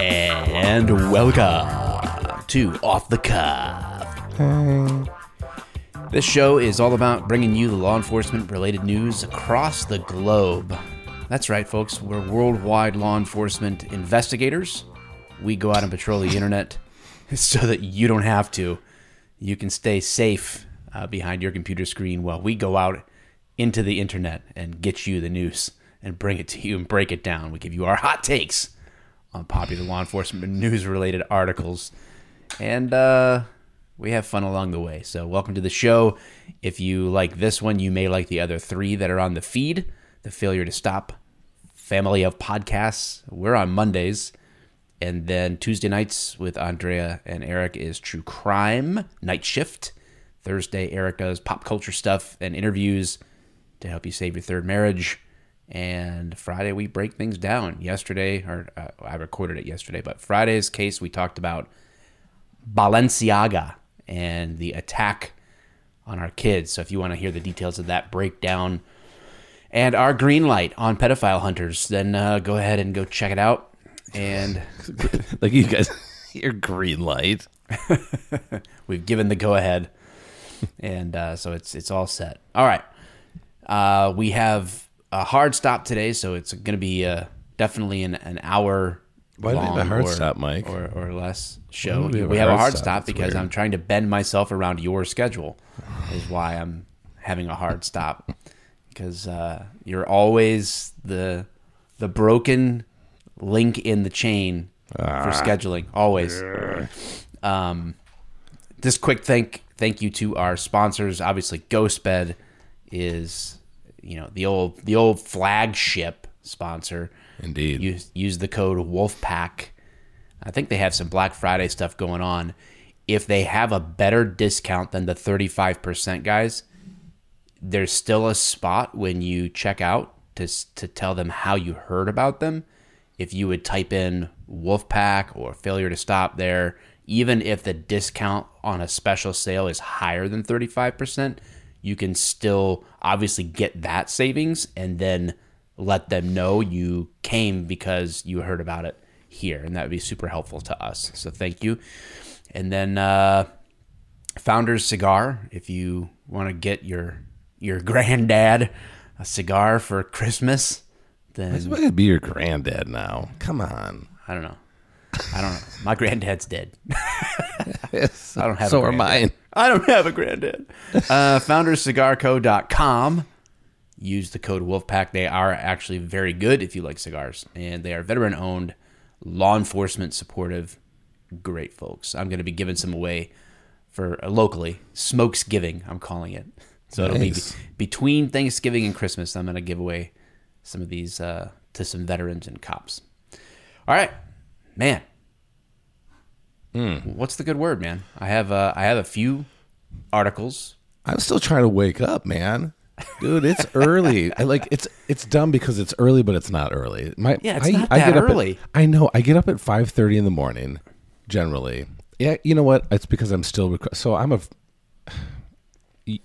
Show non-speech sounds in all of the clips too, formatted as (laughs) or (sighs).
And welcome to Off the Cuff. This show is all about bringing you the law enforcement related news across the globe. That's right, folks. We're worldwide law enforcement investigators. We go out and patrol the internet (laughs) so that you don't have to. You can stay safe uh, behind your computer screen while we go out into the internet and get you the news and bring it to you and break it down. We give you our hot takes on popular law enforcement news related articles. And uh, we have fun along the way. So, welcome to the show. If you like this one, you may like the other three that are on the feed The Failure to Stop, Family of Podcasts. We're on Mondays. And then Tuesday nights with Andrea and Eric is True Crime, Night Shift. Thursday, Eric does pop culture stuff and interviews to help you save your third marriage. And Friday, we break things down. Yesterday, or uh, I recorded it yesterday, but Friday's case, we talked about Balenciaga and the attack on our kids. So if you want to hear the details of that breakdown and our green light on pedophile hunters, then uh, go ahead and go check it out. And (laughs) like you guys, (laughs) your green light. (laughs) we've given the go ahead, and uh, so it's it's all set. All right, uh, we have a hard stop today, so it's going to be uh, definitely an, an hour. Why do we have a hard or, stop, Mike? Or, or less show. we We have have, a hard stop? stop because weird. I'm trying to bend myself around your schedule. Is why I'm having a hard stop because uh, you're always the the broken link in the chain for Ah. scheduling. Always. Um, just quick thank thank you to our sponsors. Obviously, GhostBed is you know the old the old flagship sponsor. Indeed. Use use the code Wolfpack. I think they have some Black Friday stuff going on. If they have a better discount than the 35% guys, there's still a spot when you check out to to tell them how you heard about them. If you would type in Wolfpack or failure to stop there, even if the discount on a special sale is higher than 35%, you can still obviously get that savings and then let them know you came because you heard about it here. And that would be super helpful to us. So thank you. And then uh, Founder's Cigar, if you want to get your your (laughs) granddad a cigar for Christmas, then This might be your granddad now. Come on. I don't know. I don't know. My granddad's dead. yes, (laughs) I don't have So a are mine. I don't have a granddad. Uh, founderscigarco.com. Use the code Wolfpack. They are actually very good if you like cigars, and they are veteran owned, law enforcement supportive, great folks. I'm going to be giving some away for uh, locally. Smokes giving, I'm calling it. So it'll be between Thanksgiving and Christmas. I'm going to give away some of these uh, to some veterans and cops. All right, man. What's the good word, man? I have uh, I have a few articles. I'm still trying to wake up, man. Dude, it's early. (laughs) I like it's it's dumb because it's early, but it's not early. My Yeah, it's I, not I that get up at- early. I know. I get up at five thirty in the morning, generally. Yeah, you know what? It's because I'm still rec- so I'm a.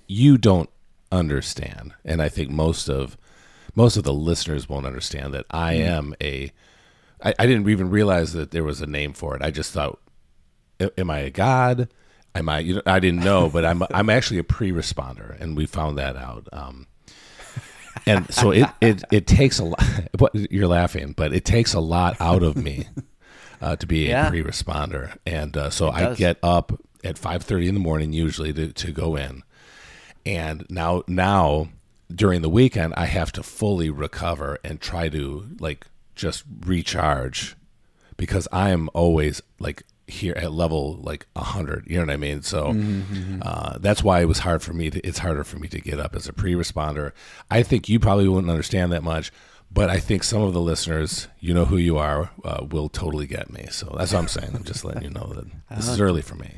You don't understand, and I think most of most of the listeners won't understand that I Mm. am a. I, I didn't even realize that there was a name for it. I just thought am I a god? Am I? You know, I didn't know, but I'm I'm actually a pre-responder, and we found that out. Um, and so it, it it takes a lot. What you're laughing, but it takes a lot out of me uh, to be Yeah. a pre-responder, and uh, so I get up at 5:30 in the morning usually to to go in, and now now during the weekend I have to fully recover and try to like just recharge because I'm always like here at level like 100 you know what i mean? So uh, that's why it was hard for me to it's harder for me to get up as a pre-responder. I think you probably wouldn't understand that much but i think some of the listeners you know who you are uh, will totally get me. So that's what i'm saying. I'm just letting you know that this is (laughs) early for me.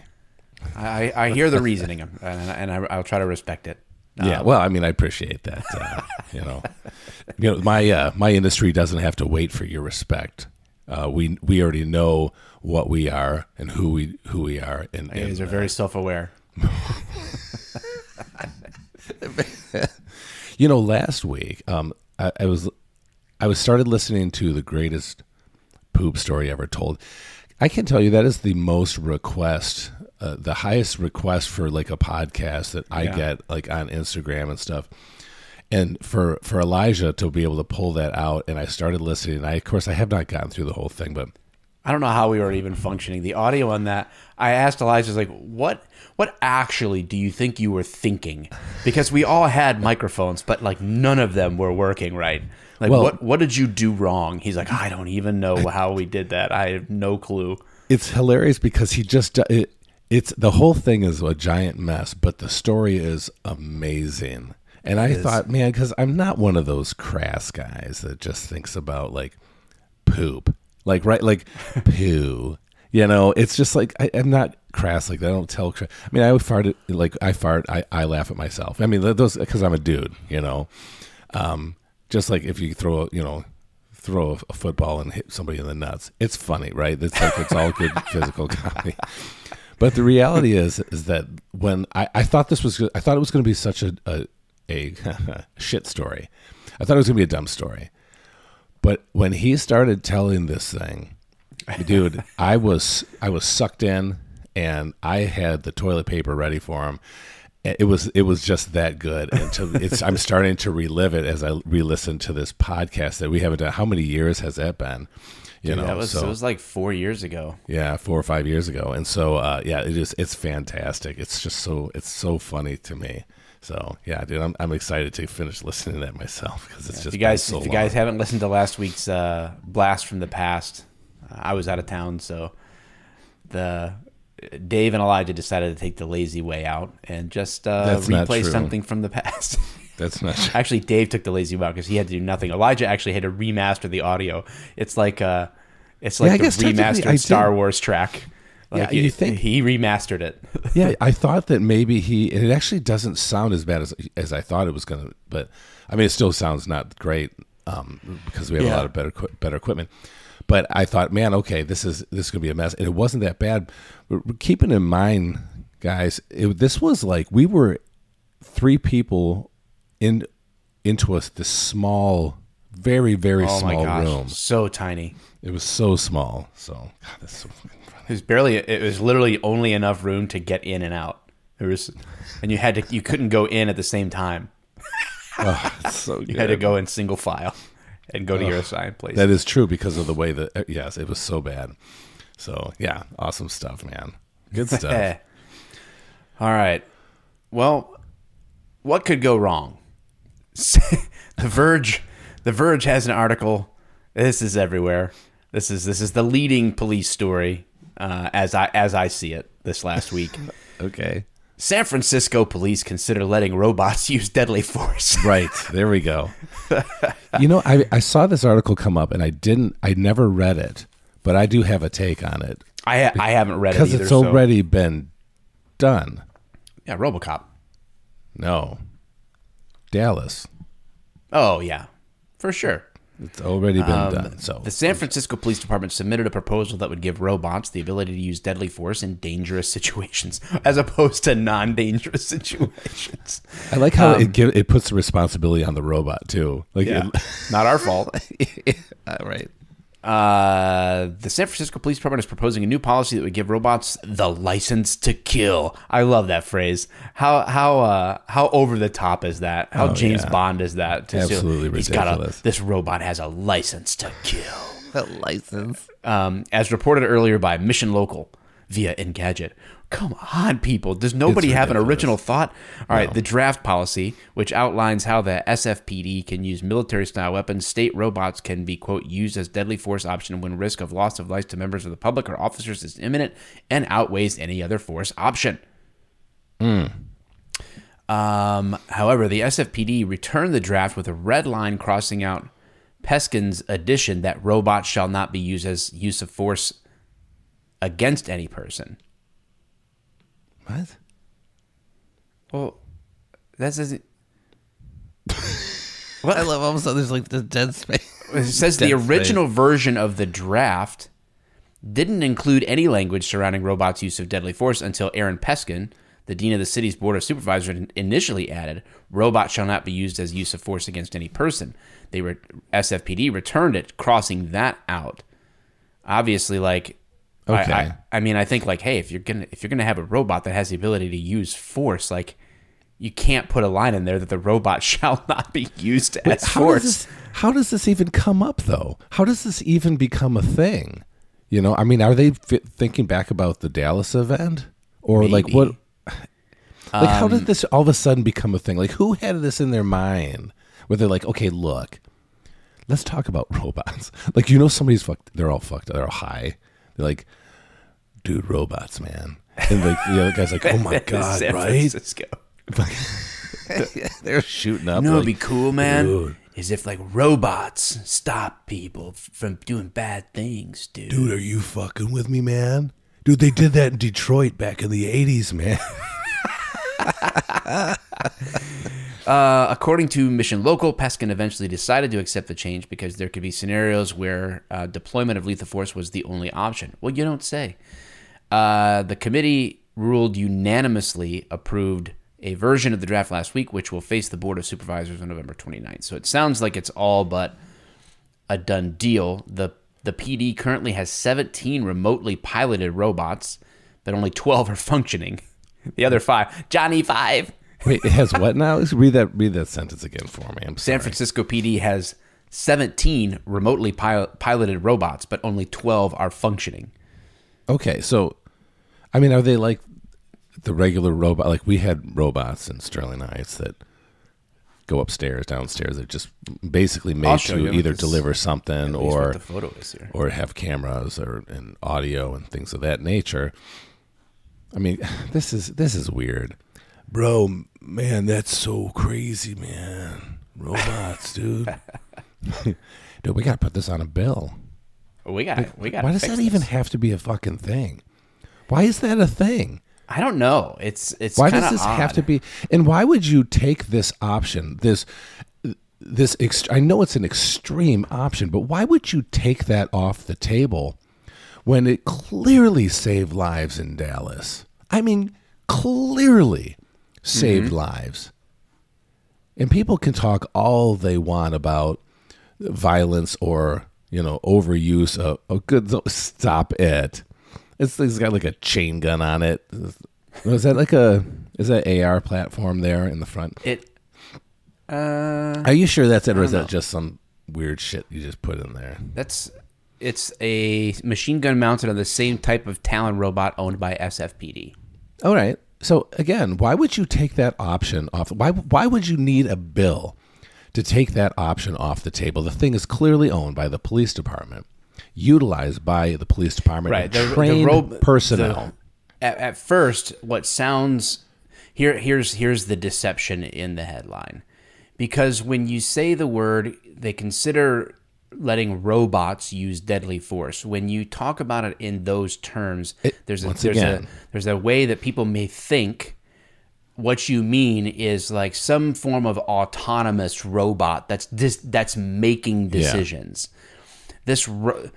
I, I hear the reasoning, and, and I, I'll try to respect it. Yeah well i mean i appreciate that uh, you know (laughs) you know my uh, my industry doesn't have to wait for your respect uh, we we already know what we are and who we who we are and, you guys are very self-aware. (laughs) You know, last week, um, I, I was I was started listening to the greatest poop story ever told. I can tell you that is the most request, uh, the highest request for like a podcast that I Yeah. get like on Instagram and stuff. And for for Elijah to be able to pull that out, and I started listening. I of course I have not gotten through the whole thing, but I don't know how we were even functioning. The audio on that, I asked Elijah, like, what, what actually do you think you were thinking? Because we all had microphones, but like none of them were working right. Like, Well- what, what did you do wrong? He's like, I don't even know how we did that. I have no clue. it's hilarious because he just it, it's the whole thing is a giant mess but the story is amazing. And i thought man because i'm not one of those crass guys that just thinks about like poop. Like right like (laughs) poo. You know it's just like I, i'm not crass like that. I don't tell cra- i mean i would fart like i fart i, I laugh at myself. I mean those because i'm a dude you know? Um just like if you throw you know throw a, a football and hit somebody in the nuts it's funny right? It's like it's all good (laughs) physical comedy but the reality is is that when I, I thought this was I thought it was going to be such a, a a (laughs) shit story. I thought it was going to be a dumb story. But when he started telling this thing, dude, (laughs) I was I was sucked in and I had the toilet paper ready for him. It was it was just that good, and (laughs) to, it's I'm starting to relive it as I re-listen to this podcast that we haven't done. How many years has that been? You know, that was, so it was like four years ago. yeah, four or five years ago, and so uh, yeah, it is. It's fantastic. It's just so it's so funny to me. So yeah, dude, I'm I'm excited to finish listening to that myself because it's If just you guys, so if you long. guys haven't listened to last week's uh, blast from the past, uh, I was out of town, so the Dave and Elijah decided to take the lazy way out and just uh, replay something from the past. (laughs) That's not. true. actually, Dave took the lazy way out because he had to do nothing. Elijah actually had to remaster the audio. It's like uh, it's like Yeah, I the guess technically remastered did- Star Wars track. Like Yeah, you it- think- he remastered it? (laughs) yeah, I (laughs) thought that maybe he. And it actually doesn't sound as bad as as I thought it was gonna. But I mean, it still sounds not great um, because we have Yeah. a lot of better better equipment. But I thought, man, okay, this is this is gonna be a mess, and it wasn't that bad. But keeping in mind, guys, it, this was like we were three people in into us this small, very very oh my small room. so tiny. It was so small. So God, that's so fucking funny. It was barely. It was literally only enough room to get in and out. There was, and you had to. You couldn't go in at the same time. (laughs) Oh, so You had to go in single file, and go to your assigned place. That is true because of the way that uh, yes, it was so bad. So yeah, awesome stuff, man. Good (laughs) stuff. All right. Well, what could go wrong? (laughs) the Verge. The Verge has an article. This is everywhere. This is this is the leading police story uh, as I as I see it this last week. (laughs) okay. San Francisco police consider letting robots (laughs) use deadly force. Right. There we go. you know, I I saw this article come up and I didn't I never read it, but I do have a take on it I I haven't read it because it's so- already been done. yeah, RoboCop. No. Dallas. Oh yeah, for sure. It's already been um, done. So The San Francisco Police Department submitted a proposal that would give robots the ability to use deadly force in dangerous (laughs) situations, as opposed to non-dangerous (laughs) situations. I like how it um, give, it puts the responsibility on the robot too. Like Yeah, (laughs) not our fault. it, right. Uh, the San Francisco Police Department is proposing a new policy that would give robots the license to kill. I love that phrase. How how uh, how over the top is that? How Oh, James yeah. Bond is that? To Absolutely he's got a, ridiculous. this robot has a license to kill. A license. um, as reported earlier by Mission Local via Engadget. Come on, people. Does nobody have an original thought? All right, the draft policy, which outlines how the SFPD can use military style weapons, state robots can be, quote, used as deadly force option when risk of loss of life to members of the public or officers is imminent and outweighs any other force option. Um, however, the SFPD returned the draft with a red line crossing out Peskin's addition that robots shall not be used as use of force against any person. What? Well, that says it. (laughs) I love all of a sudden there's like the dead space. It says the Dead original version of the draft didn't include any language surrounding robots' use of deadly force until Aaron Peskin, the dean of the city's board of supervisors, initially added, "Robots shall not be used as use of force against any person." they were SFPD returned it, crossing that out. Obviously, like, Okay. I, I, mean, I think like, hey, if you're gonna if you're gonna have a robot that has the ability to use force, like, you can't put a line in there that the robot (laughs) shall not be used as how force. does this how does this even come up though? How does this even become a thing? You know, I mean, are they fi- thinking back about the Dallas event or like what? Like, how Um, did this all of a sudden become a thing? Like, who had this in their mind where they're like, okay, look, let's talk about (laughs) robots. Like, you know, somebody's fucked. They're all fucked. They're all high. They're like, dude, robots, man. And like the other guy's like, oh my (laughs) god, San right? Francisco. (laughs) (laughs) They're shooting up. You know, like, what'd be cool, man. dude. Is if like robots stop people f- from doing bad things, dude. Dude, are you fucking with me, man? Dude, they did that in Detroit back in the 80s, man. Uh, according to Mission Local, Peskin eventually decided to accept the change because there could be scenarios where uh, deployment of lethal force was the only option. Well, you don't say. Uh, the committee ruled unanimously approved a version of the draft last week, which will face the Board of Supervisors on November 29th. So it sounds like it's all but a done deal. The the PD currently has 17 remotely piloted robots, but only 12 are functioning. (laughs) The other five, Johnny Five. Wait, it has what now? Let's read that read that sentence again for me. I'm San sorry. Francisco PD has 17 remotely pil- piloted robots, but only 12 are functioning. Okay, so I mean, are they like the regular robot? Like we had robots in Sterling Heights that go upstairs, downstairs. They're just basically made to either This- deliver something or the photo is here. or have cameras or and audio and things of that nature. I mean, (laughs) this is this is weird, bro. Man, that's so crazy, man. Robots, dude. (laughs) dude, we gotta put this on a bill. We got we got Why does that even have to be a fucking thing? Why is that a thing? I don't know. It's it's Why does this have to be? And why would you take this option? This this ext- I know it's an extreme option, but why would you take that off the table when it clearly saved lives in Dallas? I mean, clearly saved Mm-hmm. lives. And people can talk all they want about violence or you know overuse of, of good. Stop it. It's, it's got like a chain gun on it. Is that like a is that AR platform there in the front? It uh Are you sure that's it, or is that just some weird shit you just put in there? that's it's a machine gun mounted on the same type of Talon robot owned by SFPD. All right. So again, why would you take that option off? Why why would you need a bill to take that option off the table? The thing is clearly owned by the police department, utilized by the police department, right? and trained rob- personnel. the- at, at first, what sounds here here's here's the deception in the headline, because when you say the word, they consider letting robots use deadly force. When you talk about it in those terms, there's a there's again- a there's a way that people may think what you mean is like some form of autonomous robot that's dis- that's making decisions. This ro-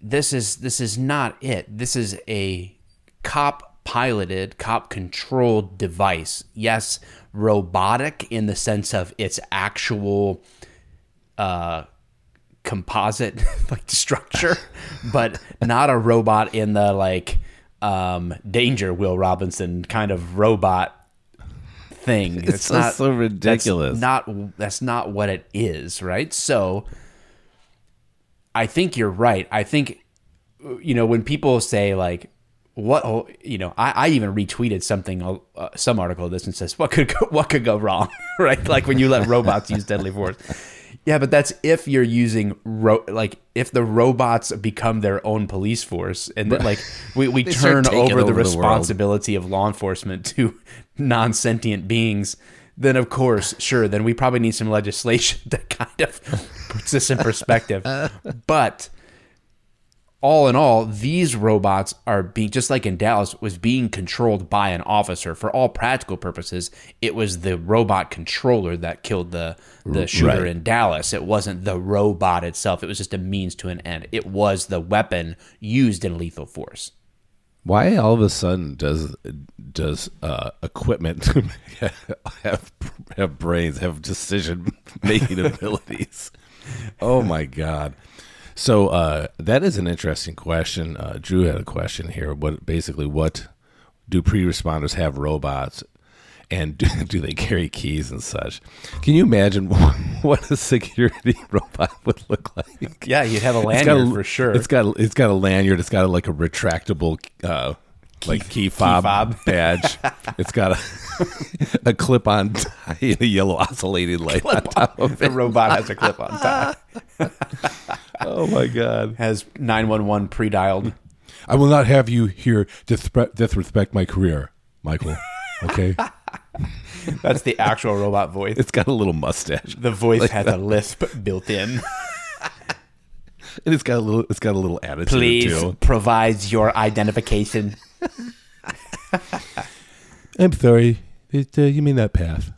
this is this is not it. This is a cop piloted, cop controlled device. Yes, robotic in the sense of its actual uh composite (laughs) like structure, but not a robot in the like um danger Will Robinson kind of robot thing. It's, not so ridiculous. That's not that's not what it is, right? So I think you're right. I think you know when people say like what oh, you know I, I even retweeted something uh, some article of this and says what could go, (laughs) what could go wrong (laughs) right like when you let robots use deadly force yeah but that's if you're using ro- like if the robots become their own police force and then like we, we (laughs) turn over, the over the responsibility of law enforcement (laughs) to non-sentient beings then of course sure then we probably need some legislation (laughs) that kind of puts this in perspective. But all in all, these robots are being just like in Dallas was being controlled by an officer. For all practical purposes, it was the robot controller that killed the the shooter right. in Dallas. It wasn't the robot itself. It was just a means to an end. It was the weapon used in lethal force. Why all of a sudden does does uh, equipment (laughs) have have brains, have decision making (laughs) abilities? oh my god. So uh, that is an interesting question. Uh, Drew had a question here. What basically what do pre-responders have robots, and (laughs) do, do they carry keys and such? Can you imagine (laughs) what a security (laughs) robot would look like? Yeah, you'd have a lanyard a- for sure. It's got it's got a lanyard. It's got a, like a retractable uh, like key fob, fob. (laughs) badge. it's got a (laughs) a clip on tie and a yellow oscillating light on top of the it. robot has a clip on tie. (laughs) Oh my god! Has 911 pre-dialed. I will not have you here disre- disrespect my career, Michael. Okay, That's the actual robot voice. it's got a little mustache, The voice has a lisp built in. and it's got a little it's got a little attitude Please too. provide your identification. I'm sorry. It, uh, you mean that path?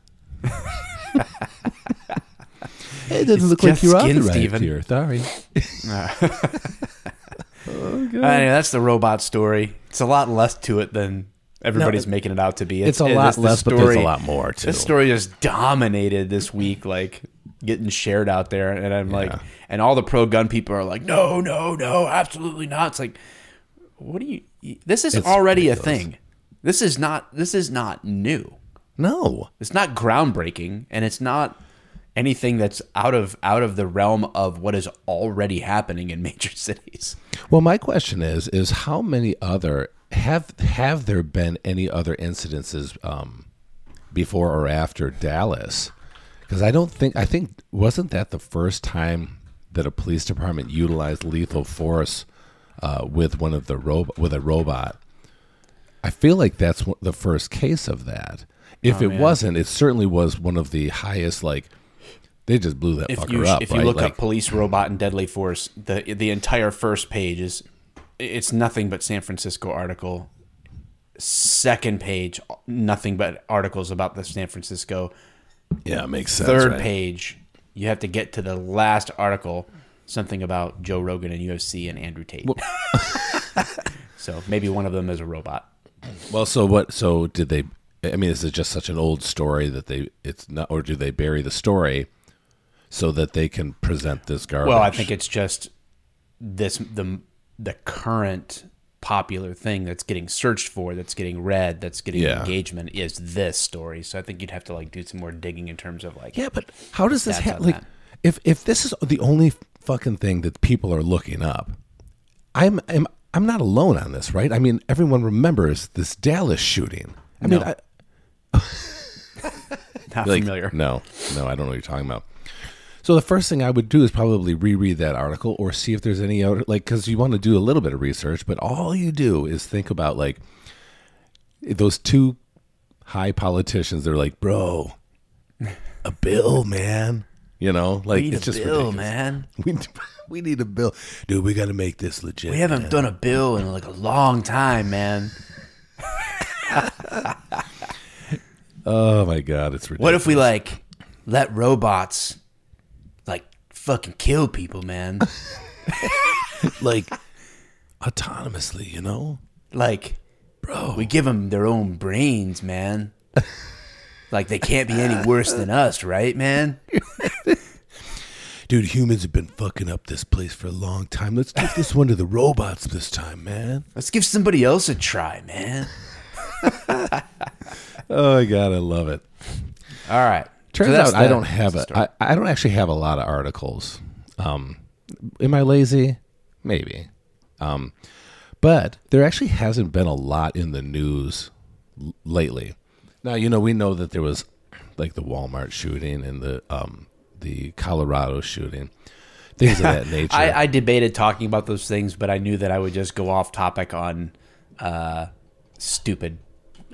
it doesn't It's look like you're skin, authorized Steven. here. Sorry. (laughs) Anyway, that's the robot story. It's a lot less to it than everybody's making it out to be. It's a it- lot the less, but there's a lot more too. This story just dominated this week, like getting shared out there, and I'm like, and all the pro gun people are like, no, no, no, absolutely not. It's like, what do you? This is It's already a thing. This is not. This is not new. No. It's not groundbreaking, and it's not anything that's out of out of the realm of what is already happening in major (laughs) cities. Well, my question is: is how many other have have there been any other incidences um, before or after Dallas? Because I don't think I think wasn't that the first time that a police department utilized lethal force uh, with one of the ro- with a robot. I feel like that's the first case of that. If Oh, it man. wasn't, it certainly was one of the highest. Like they just blew that if fucker you up. if you look Like, up police robot and deadly force, the the entire first page is it's nothing but San Francisco article. Second page, nothing but articles about the San Francisco. yeah, it makes sense. Third right? page, you have to get to the last article, something about Joe Rogan and UFC and Andrew Tate. (laughs) so maybe one of them is a robot. Well, so what? So did they? I mean, is it just such an old story that they? It's not, or do they bury the story so that they can present this garbage? Well, I think it's just this the the current popular thing that's getting searched for, that's getting read, that's getting Yeah. engagement is this story. So I think you'd have to like do some more digging in terms of like yeah, but how does this happen? Like, that. if if this is the only fucking thing that people are looking up, I'm I'm I'm not alone on this, right? I mean, everyone remembers this Dallas shooting. I mean, No. I, (laughs) not like, familiar. No, no, I don't know what you're talking about. So the first thing I would do is probably reread that article or see if there's any other like because you want to do a little bit of research, but all you do is think about like those two high politicians. They're like, bro, a bill, man. You know, like We need it's a just bill, ridiculous. man. (laughs) We we need a bill, dude. We got to make this legit. We haven't man. done a bill in like a long time, man. (laughs) Oh my god, it's ridiculous. What if we like let robots like fucking kill people, man? (laughs) like autonomously? You know, like bro. we give them their own brains, man. Like they can't be any worse than us, right, man? Dude, humans have been fucking up this place for a long time. Let's give this one to the robots this time, man. Let's give somebody else a try, man. (laughs) Oh my god, I love it. All right. Turns So out I don't have the story. I, I don't actually have a lot of articles. Um, am I lazy? Maybe. Um, but there actually hasn't been a lot in the news l- lately. Now you know we know that there was like the Walmart shooting and the um, the Colorado shooting, things of that (laughs) nature. I, I debated talking about those things, but I knew that I would just go off topic on uh, stupid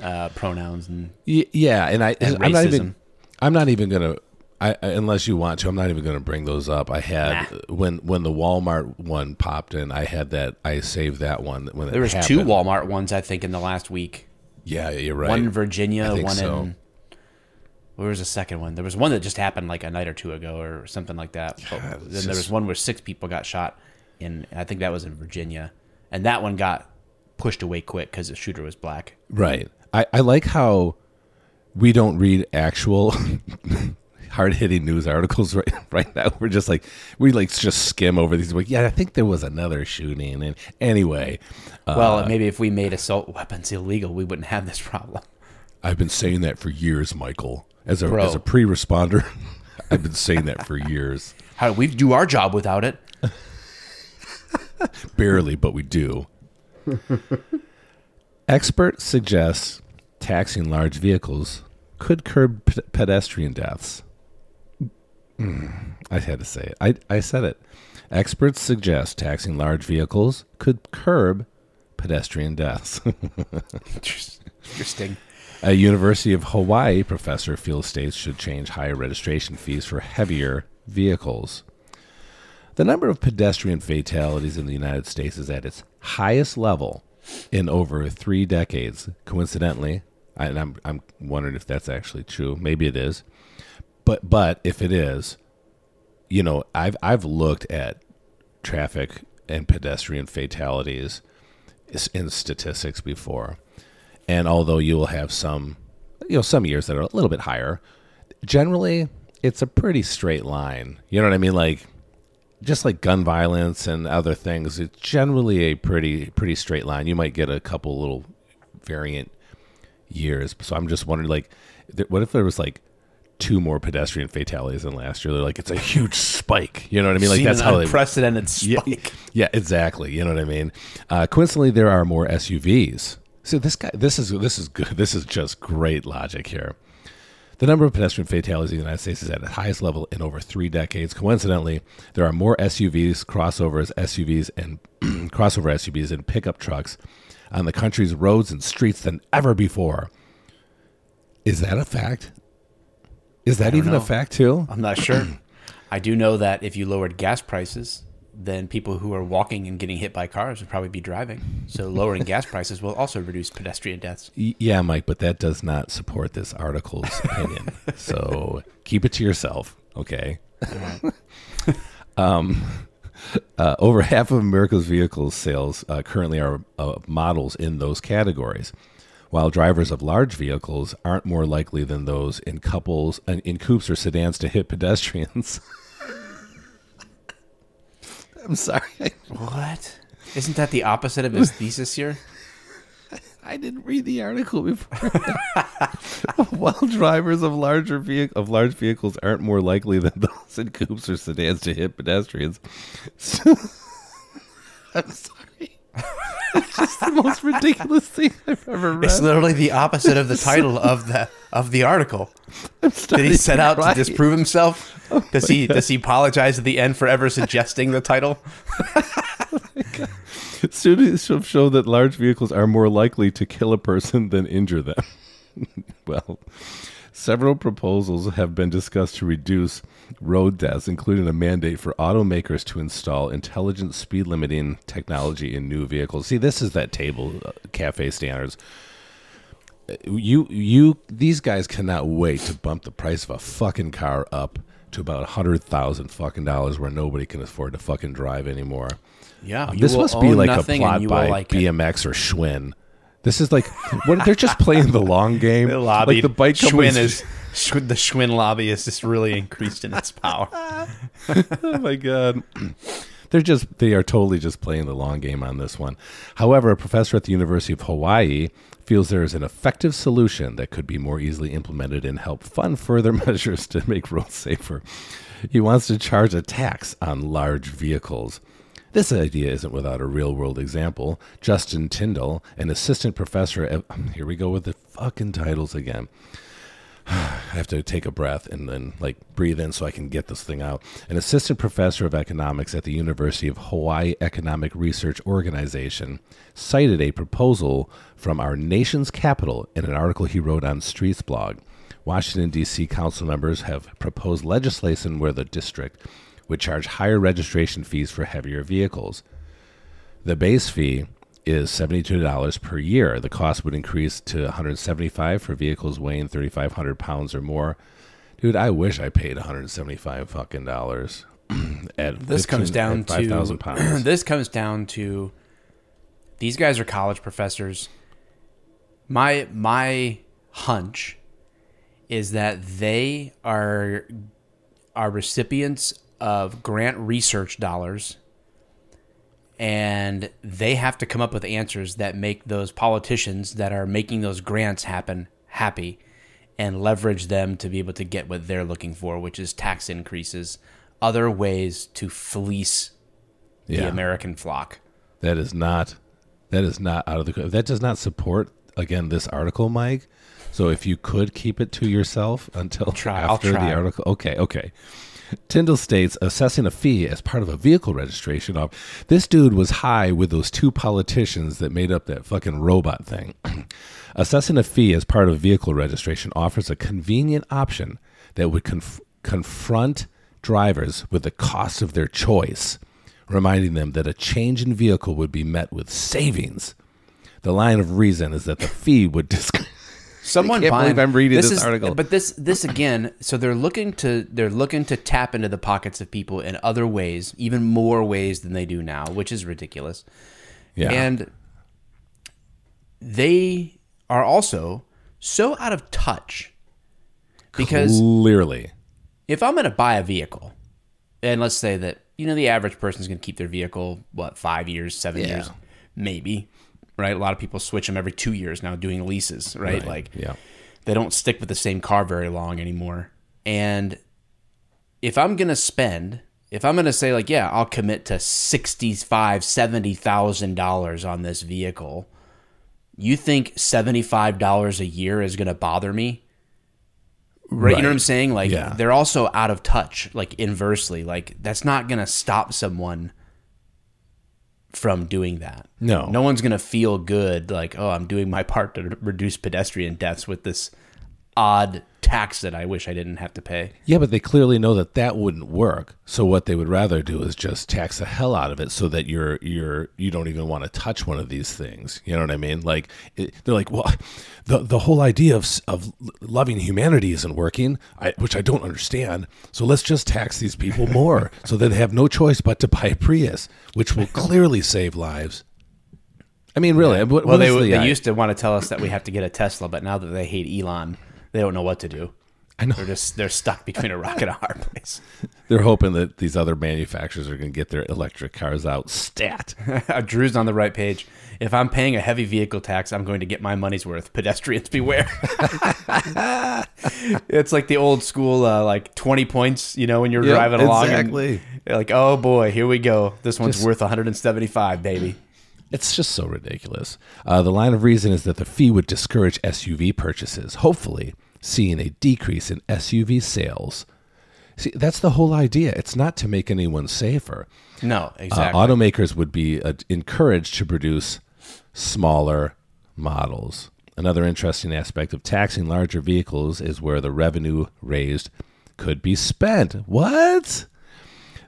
uh, pronouns and Y- yeah, and I And I'm not even I'm not even gonna I, I- unless you want to. I'm not even gonna bring those up. I had Nah. when when the Walmart one popped in. I had that. I saved that one when it there was two. Walmart ones I think in the last week. Yeah, you're right. One in Virginia, one so. in where was the second one? There was one that just happened like a night or two ago or something like that. But then it's there was one where six people got shot in I think that was in Virginia. And that one got pushed away quick because the shooter was black. Right. I, I like how we don't read actual (laughs) hard hitting news articles (laughs) right right now. We're just like we like just skim over these. Like, yeah, I think there was another shooting. And anyway, Well, maybe if we made assault weapons illegal, we wouldn't have this problem. I've been saying that for years, Michael. As a Bro. as a pre responder, (laughs) I've been saying that for years. How do we do our job without it? (laughs) Barely, but we do. (laughs) Expert suggests taxing large vehicles could curb p- pedestrian deaths. Mm, I had to say it. I, I said it. Experts suggest taxing large vehicles could curb pedestrian deaths. (laughs) Interesting. A University of Hawaii professor feels states should change higher registration fees for heavier vehicles. The number of pedestrian fatalities in the United States is at its highest level in over three decades. Coincidentally, I, and I'm I'm wondering if that's actually true. Maybe it is, but but if it is, you know, I've I've looked at traffic and pedestrian fatalities in statistics before, and although you will have some, you know, some years that are a little bit higher, generally it's a pretty straight line. You know what I mean? Like just like gun violence and other things, it's generally a pretty pretty straight line. You might get a couple little variant years. So I'm just wondering, like, what if there was like two more pedestrian fatalities than last year? They're like, it's a huge spike. You know what I mean? Like Seen that's an how they. unprecedented (laughs) Yeah, spike. yeah, exactly. You know what I mean. Uh, coincidentally, there are more SUVs. So this guy, this is this is good. (laughs) This is just great logic here. The number of pedestrian fatalities in the United States is at its highest level in over three decades. Coincidentally, there are more SUVs, crossovers, SUVs, and (clears throat) crossover SUVs and pickup trucks on the country's roads and streets than ever before. Is that a fact? Is that even a fact too? I'm not sure. (clears throat) I do know that if you lowered gas prices, then people who are walking and getting hit by cars would probably be driving. So lowering gas (laughs) prices will also reduce pedestrian deaths. Yeah, Mike, but that does not support this article's opinion. (laughs) So keep it to yourself, okay? (laughs) um, uh, over half of America's vehicles sales uh, currently are uh, models in those categories, while drivers of large vehicles aren't more likely than those in couples in coupes or sedans to hit pedestrians. (laughs) I'm sorry. What? Isn't that the opposite of his thesis here? I didn't read the article before. (laughs) While drivers of larger vehic- of large vehicles aren't more likely than those in coupes or sedans to hit pedestrians. (laughs) I'm sorry. It's just the most ridiculous thing I've ever read. It's literally the opposite of the title of the of the article. (laughs) Did he set out to disprove himself? Oh does he does he apologize at the end for ever suggesting the title? Studies have shown that large vehicles are more likely to kill a person than injure them. (laughs) well, several proposals have been discussed to reduce road deaths, including a mandate for automakers to install intelligent speed limiting technology in new vehicles. See, this is that table uh, cafe standards. You you these guys cannot wait to bump the price of a fucking car up to about a hundred thousand fucking dollars where nobody can afford to fucking drive anymore. Yeah, you This must be like a plot by like. BMX or Schwinn. This is like what they're just playing the long game. (laughs) The lobby, like the bike Schwinn is the Schwinn lobby is just really increased in its power. (laughs) oh my god. They're just they are totally just playing the long game on this one. However, a professor at the University of Hawaii feels there is an effective solution that could be more easily implemented and help fund further (laughs) measures to make roads safer. He wants to charge a tax on large vehicles. This idea isn't without a real world example. Justin Tyndall, an assistant professor at, (sighs) here we go with the fucking titles again. (sighs) I have to take a breath and then like breathe in so I can get this thing out. An assistant professor of economics at the University of Hawaii Economic Research Organization cited a proposal from our nation's capital in an article he wrote on Streetsblog. Washington D.C. council members have proposed legislation where the district would charge higher registration fees for heavier vehicles. The base fee is $72 per year. The cost would increase to 175 for vehicles weighing 3500 pounds or more. Dude, I wish I paid 175 fucking dollars. (clears throat) at This 15 comes down at 5000 to (clears throat) pounds. this comes down to these guys are college professors. My my hunch is that they are are recipients of grant research dollars and they have to come up with answers that make those politicians that are making those grants happen happy and leverage them to be able to get what they're looking for, which is tax increases, other ways to fleece the Yeah. American flock. That is not that is not out of the that does not support again this article, Mike. So if you could keep it to yourself until try, after the article. Okay, okay. Tyndall states assessing a fee as part of a vehicle registration of this dude was high with those two politicians that made up that fucking robot thing. (clears throat) assessing a fee as part of vehicle registration offers a convenient option that would conf- confront drivers with the cost of their choice, reminding them that a change in vehicle would be met with savings. The line of reason is that the fee would (laughs) dis- Someone can't buying, believe I'm reading this is, article. But this this again, so they're looking to they're looking to tap into the pockets of people in other ways, even more ways than they do now, which is ridiculous. yeah. And they are also so out of touch because clearly, if I'm going to buy a vehicle, and let's say that you know the average person is going to keep their vehicle what five years, seven Yeah. years, maybe, right? A lot of people switch them every two years now, doing leases, right? Right. Like, Yeah. they don't stick with the same car very long anymore. And if I'm going to spend, if I'm going to say like, yeah, I'll commit to sixty-five, seventy thousand dollars on this vehicle, you think seventy-five dollars a year is going to bother me? Right, you know what I'm saying? Like Yeah. they're also out of touch. Like inversely, like that's not gonna stop someone from doing that. No. no one's gonna feel good. Like, oh, I'm doing my part to reduce pedestrian deaths with this odd tax that I wish I didn't have to pay. Yeah, but they clearly know that that wouldn't work. So what they would rather do is just tax the hell out of it, so that you're you're you don't even want to touch one of these things. You know what I mean? Like it, they're like, well, the the whole idea of of loving humanity isn't working, I, which I don't understand. So let's just tax these people (laughs) more, so that they have no choice but to buy a Prius, which will clearly save lives. I mean, really? What, Well, what they the they i- used to want to tell us that we have to get a Tesla, but now that they hate Elon, they don't know what to do. I know. They're just they're stuck between a rock and a hard place. (laughs) They're hoping that these other manufacturers are going to get their electric cars out stat. (laughs) Drew's on the right page. If I'm paying a heavy vehicle tax, I'm going to get my money's worth. Pedestrians beware. (laughs) it's like the old school, uh, like 20 points, you know, when you're driving along. exactly. like, oh boy, here we go. This one's Just- worth 175, baby. It's just so ridiculous. Uh, the line of reason is that the fee would discourage SUV purchases, hopefully seeing a decrease in SUV sales. See, that's the whole idea. It's not to make anyone safer. No, Uh, exactly. automakers would be uh, encouraged to produce smaller models. Another interesting aspect of taxing larger vehicles is where the revenue raised could be spent. What?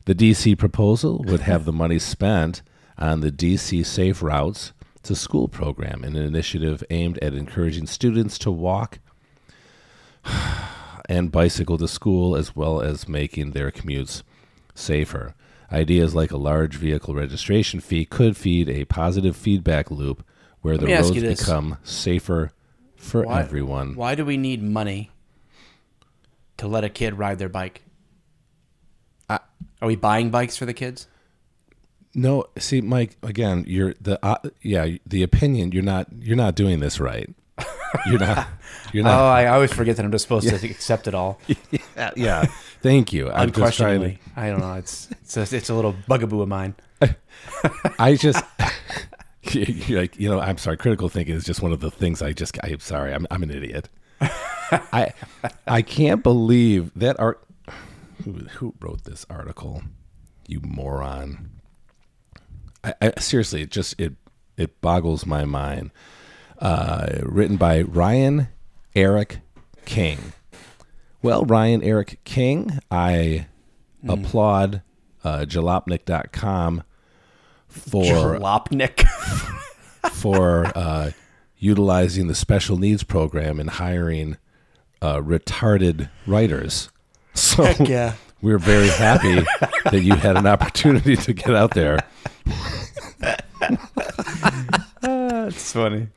The DC proposal would have the money spent on the DC Safe Routes to School program, an initiative aimed at encouraging students to walk (sighs) and bicycle to school, as well as making their commutes safer. Ideas like a large vehicle registration fee could feed a positive feedback loop where the roads become safer for Why- everyone. Why do we need money to let a kid ride their bike? Are we buying bikes for the kids? No, see, Mike. Again, you're the uh, yeah the opinion. You're not you're not doing this right. You're not. (laughs) You're not. Oh. I always forget that I'm just supposed to accept it all. (laughs) yeah, yeah. Thank you. I'm just to. I don't know. It's it's a, it's a little bugaboo of mine. (laughs) I just. you're like you know, I'm sorry. Critical thinking is just one of the things I just. I'm sorry. I'm I'm an idiot. I I can't believe that art. Who who wrote this article? You moron. I, I seriously, it just it it boggles my mind. Uh, written by Ryan Erik King. Well, Ryan Erik King, I applaud uh, jalopnik.com for Jalopnik. (laughs) for uh, utilizing the special needs program and hiring uh, retarded writers. So yeah. we're very happy that you had an opportunity to get out there. (laughs) (laughs) That's funny.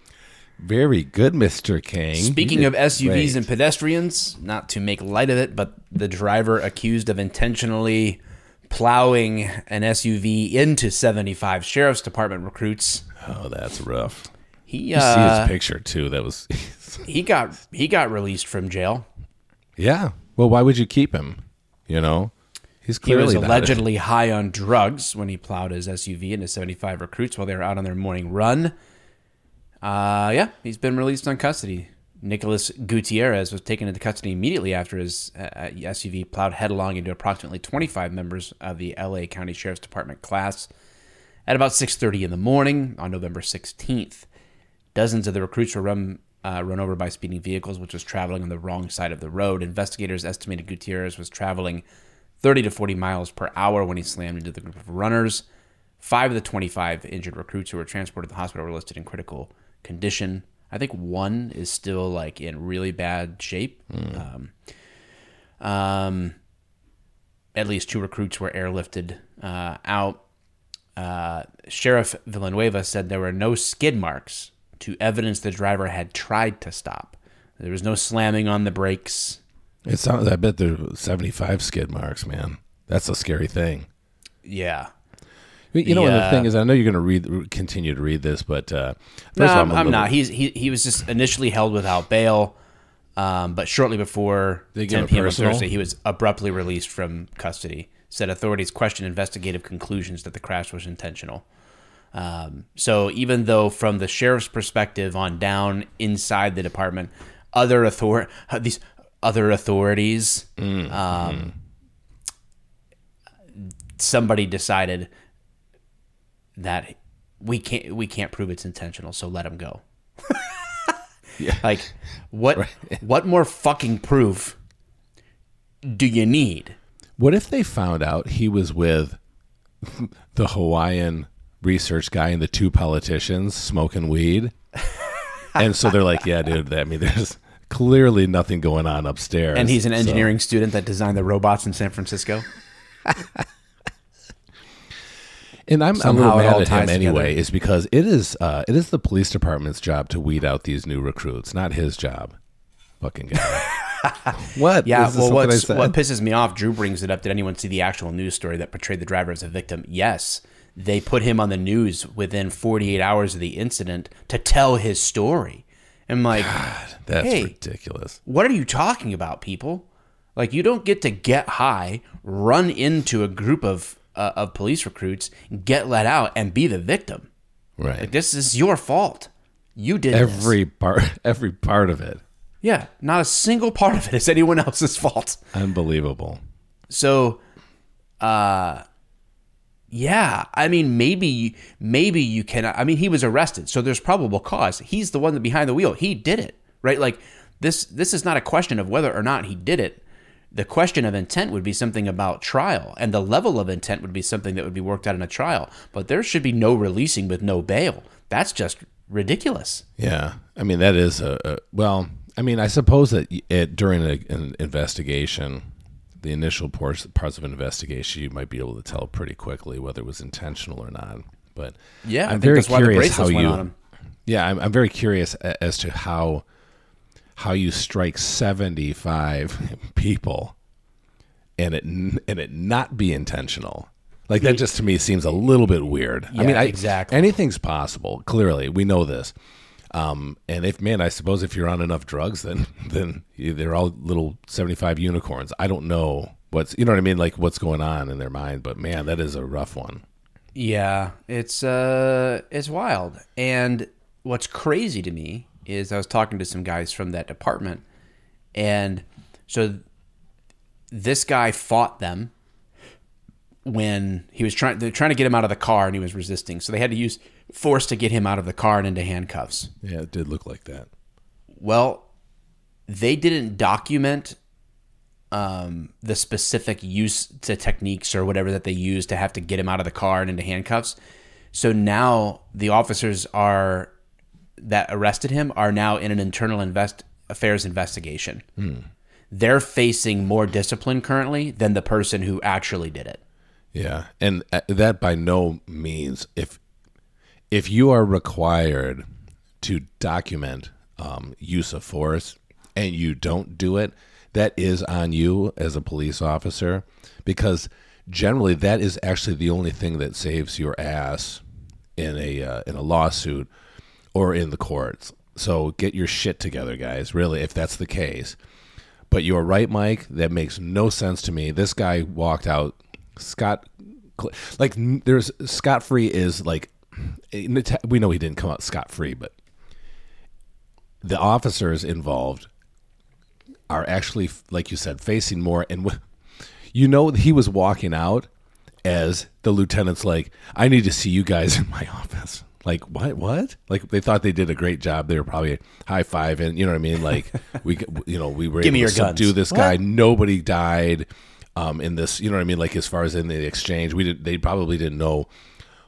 Very good, Mr. King. Speaking of SUVs great. and pedestrians, not to make light of it, but the driver accused of intentionally plowing an SUV into 75 sheriff's department recruits. Oh, that's rough. He You see uh, his picture too. That was (laughs) he got he got released from jail. Yeah. Well, why would you keep him? You know? He's He clearly was not a- allegedly high on drugs when he plowed his SUV into 75 recruits while they were out on their morning run. Uh, yeah, he's been released on custody. Nicholas Gutierrez was taken into custody immediately after his uh, SUV plowed headlong into approximately 25 members of the LA County Sheriff's Department class at about 6:30 in the morning on November 16th. Dozens of the recruits were run uh, run over by speeding vehicles, which was traveling on the wrong side of the road. Investigators estimated Gutierrez was traveling 30 to 40 miles per hour when he slammed into the group of runners. Five of the 25 injured recruits who were transported to the hospital were listed in critical condition. I think one is still like in really bad shape. Um, um, at least two recruits were airlifted uh, out. Uh, Sheriff Villanueva said there were no skid marks to evidence the driver had tried to stop. There was no slamming on the brakes. It sounds. I bet there were seventy-five skid marks, man. That's a scary thing. Yeah. You know, The, and the thing is, I know you're going to read, continue to read this, but uh, first No, all, I'm, I'm little- not. He's he, he was just initially held without bail, um, but shortly before 10 p.m. Thursday, he was abruptly released from custody. Said authorities questioned investigative conclusions that the crash was intentional. Um, so even though, from the sheriff's perspective on down inside the department, other author (laughs) these other authorities, Mm, um, somebody decided that we can't we can't prove it's intentional, so let him go. (laughs) Yeah. Like what what more fucking proof do you need? What if they found out he was with (laughs) the Hawaiian research guy and the two politicians smoking weed? (laughs) and so they're like, "Yeah, dude. I mean, there's clearly nothing going on upstairs." And he's an So- engineering student that designed the robots in San Francisco. (laughs) And I'm, I'm a little mad at him anyway, together. is because it is uh, it is the police department's job to weed out these new recruits, not his job. Fucking guy. (laughs) what? Yeah, well, what's, what pisses me off, Drew brings it up. Did anyone see the actual news story that portrayed the driver as a victim? Yes. They put him on the news within 48 hours of the incident to tell his story. I'm like, That's hey. ridiculous. what are you talking about, people? Like, you don't get to get high, run into a group of uh, of police recruits, get let out, and be the victim. Right. Like, this is your fault. You did this. every part, (laughs) every part of it, Yeah, not a single part of it is anyone else's fault. unbelievable. So, uh, yeah, I mean, maybe, maybe you can. I mean, he was arrested, so there's probable cause. He's the one behind the wheel. He did it, right? Like this. This is not a question of whether or not he did it. The question of intent would be something about trial, and the level of intent would be something that would be worked out in a trial. But there should be no releasing with no bail. That's just ridiculous. Yeah, I mean that is a, a well. I mean, I suppose that it, during a, an investigation, the initial parts, parts of an investigation, you might be able to tell pretty quickly whether it was intentional or not. But Yeah, I I'm think very that's why the curious how you. Yeah, I'm, I'm very curious as to how how you strike 75 (laughs) people and it and it not be intentional. Like that just to me seems a little bit weird. I mean, I, exactly. Anything's possible. Clearly, we know this. Um, and if man, I suppose if you're on enough drugs, then (laughs) then they're all little 75 unicorns. I don't know what's you know what I mean, like what's going on in their mind. But man, that is a rough one. Yeah, it's uh it's wild. And what's crazy to me is I was talking to some guys from that department and so this guy fought them when he was trying they're trying to get him out of the car and he was resisting. So they had to use force to get him out of the car and into handcuffs. Yeah, it did look like that. Well, they didn't document um, the specific use to techniques or whatever that they used to have to get him out of the car and into handcuffs. So now the officers are that arrested him are now in an internal invest affairs investigation. They're facing more discipline currently than the person who actually did it. Yeah, and uh, that by no means if if you are required to document um, use of force and you don't do it, that is on you as a police officer because generally that is actually the only thing that saves your ass in a uh, in a lawsuit or in the courts. So get your shit together, guys. Really, if that's the case. But you're right, Mike. That makes no sense to me. This guy walked out scot, like there's scot free is like we know he didn't come out scot free, but the officers involved are actually, like you said, facing more. And wh- you know, he was walking out as the lieutenant's like, "I need to see you guys in my (laughs) office." Like what? What? Like they thought they did a great job. They were probably high five and you know what I mean. Like (laughs) we, you know, we were Give able to subdue guns. this guy. Nobody died um, in this. You know what I mean? Like as far as in the exchange, we did. They probably didn't know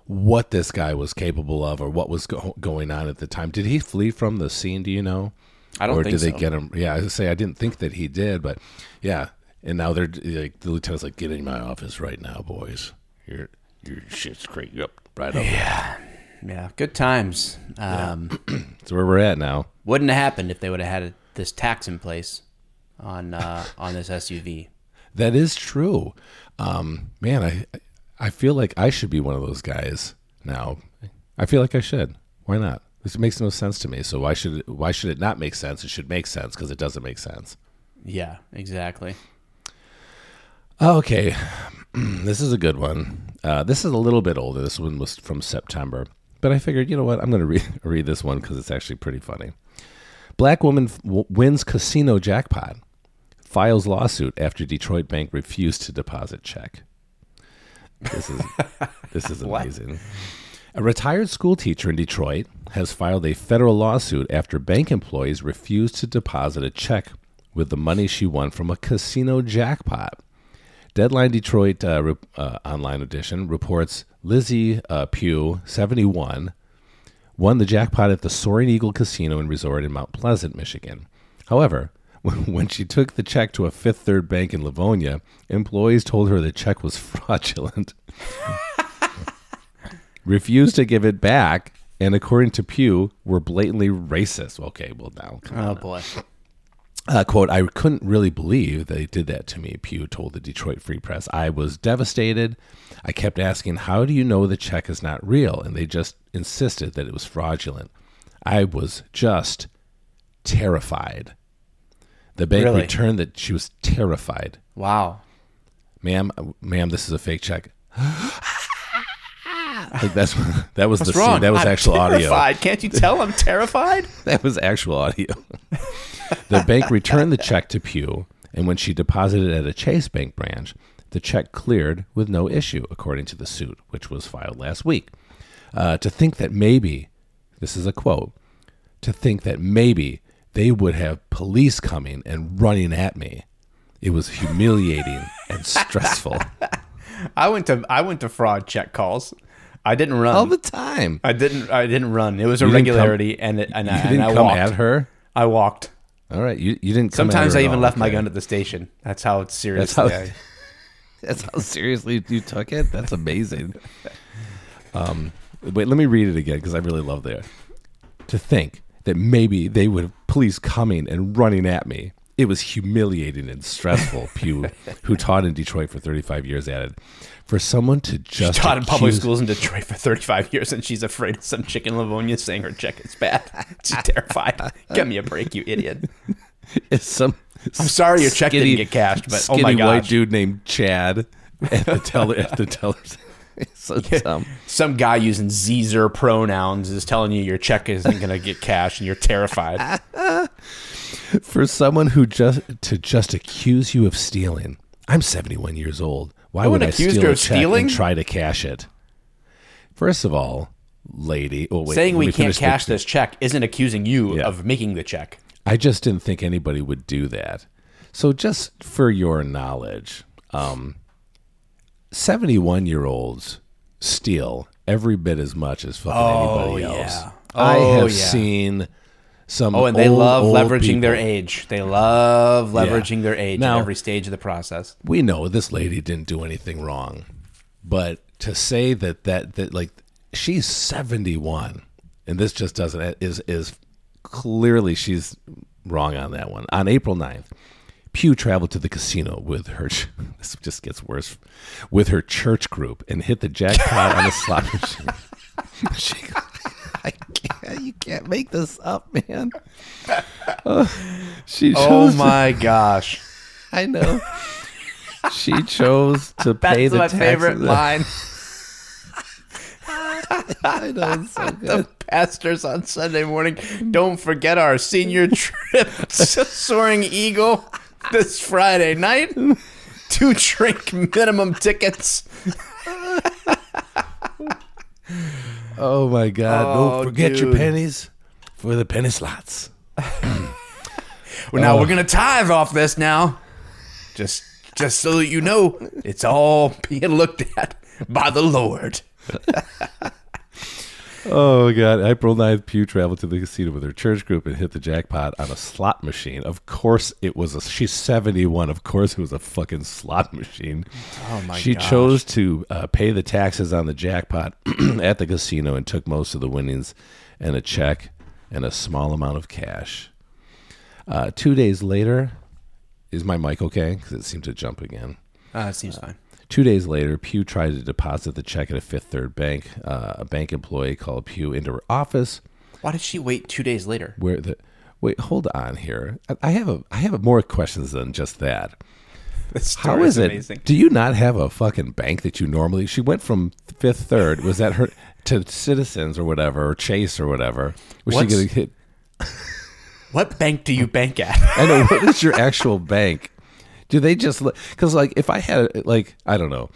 what this guy was capable of or what was go- going on at the time. Did he flee from the scene? Do you know? I don't think. or did they get him? Yeah, I say I didn't think that he did, but yeah. And now they're like the lieutenant's like, "Get in my office right now, boys. Your your shit's crazy up right up." Yeah. Yeah, good times. Um, (clears throat) That's where we're at now. Wouldn't have happened if they would have had this tax in place on uh, on this SUV. That is true. Um, man, I I feel like I should be one of those guys now. I feel like I should. Why not? This makes no sense to me. So why should it, why should it not make sense? It should make sense because it doesn't make sense. Yeah, exactly. Okay, (clears throat) this is a good one. Uh, this is a little bit older. This one was from September, but I figured, you know what, I'm going (laughs) to read read this one because it's actually pretty funny. Black woman f- wins casino jackpot, files lawsuit after Detroit bank refused to deposit check. This is this is (laughs) amazing. A retired school teacher in Detroit has filed a federal lawsuit after bank employees refused to deposit a check with the money she won from a casino jackpot. Deadline Detroit uh, re- uh, online edition reports Lizzie uh, Pugh, 71, won the jackpot at the Soaring Eagle Casino and Resort in Mount Pleasant, Michigan. However, (laughs) when she took the check to a Fifth Third Bank in Livonia, employees told her the check was (laughs) fraudulent, (laughs) refused to give it back, and according to Pugh, were blatantly racist. Okay, well now, come Oh boy. uh, quote, I couldn't really believe they did that to me, Pugh told the Detroit Free Press. I was devastated. I kept asking, How do you know the check is not real? And they just insisted that it was fraudulent. I was just terrified. The bank Really? returned that she was terrified. Wow. Ma'am, uh, ma'am, this is a fake check. (gasps) like that's (laughs) that was What's the wrong? scene. That was I'm actual audio. terrified. Can't you tell I'm terrified? (laughs) That was actual audio. (laughs) the bank returned the check to Pugh, and when she deposited at a Chase Bank branch, the check cleared with no issue, according to the suit, which was filed last week. Uh, to think that maybe, this is a quote, to think that maybe they would have police coming and running at me. It was humiliating and stressful (laughs) I went to I went to fraud check calls. I didn't run. all the time. I didn't. I didn't run. It was a You didn't come- regularity, and it, and, I, You and didn't I come walked. at her. I walked. All right, you you didn't. Come at Sometimes I even all. left my gun at the station. That's how serious. how- I- (laughs) That's how seriously you took it. That's amazing. (laughs) Um, wait, let me read it again because I really love that. To think that maybe they would have police coming and running at me. It was humiliating and stressful. (laughs) Pugh, who taught in Detroit for 35 years, added, "For someone to She just taught in public schools in Detroit for 35 years, and she's afraid of some chicken Livonia saying her check is bad. She's terrified. Give me a break, you idiot. (laughs) is some I'm sorry your check didn't get cashed, but oh my skinny white dude named Chad at the teller at the (laughs) tellers. (laughs) so (laughs) dumb. Some guy using Zer pronouns is telling you your check isn't going to get cashed, and you're terrified. (laughs) For someone who just to just accuse you of stealing. I'm 71 years old. Why No would I steal a check stealing? and try to cash it? First of all, lady, oh wait, Saying we can't finish the- cash this check isn't accusing you Yeah. of making the check. I just didn't think anybody would do that. So, just for your knowledge, um, 71 year olds steal every bit as much as fucking oh, anybody yeah. else. Oh, I have yeah. seen some. Oh, and they old, love old leveraging their people. age. They love leveraging their age Now- at every stage of the process. we know this lady didn't do anything wrong, but to say that that that like she's 71 and this just doesn't is is clearly she's wrong on that one. On April 9th, Pugh traveled to the casino with her. (laughs) This just gets worse. With her church group and hit the jackpot on a (laughs) slot machine. (laughs) She, I can't, you can't make this up, man. she oh chose. Oh my gosh. I know. She chose to That's pay the That's my taxes. favorite line. I know. So good. the pastors on Sunday morning. Don't forget our senior trip to Soaring Eagle (laughs) this Friday night. (laughs) Two drink minimum tickets. Oh my God! Oh, Don't forget your pennies for the penny slots. (clears throat) Well, now we're oh. gonna tithe off this now. Just, just so that you know, it's all being looked at by the Lord. (laughs) Oh God! April 9th, Pugh traveled to the casino with her church group and hit the jackpot on a slot machine. Of course, it was a. She's seventy-one. Of course, it was a fucking slot machine. Oh my she gosh. chose to uh, pay the taxes on the jackpot (clears throat) at the casino and took most of the winnings and a check and a small amount of cash. Uh, two days later, is my mic okay? Because it seemed to jump again. Uh, it seems fine. Two days later, Pugh tried to deposit the check at a Fifth Third bank. Uh, a bank employee called Pugh into her office, Why did she wait two days later? where the wait, hold on here. I, I have a I have more questions than just that. (laughs) This How story is it? amazing. Do you not have a fucking bank that you normally? She went from Fifth Third. Was that her to Citizens or whatever, or Chase or whatever? Was What's- she going to hit? (laughs) What bank do you bank at? I know what is your actual bank? Do they just because like if I had like I don't know,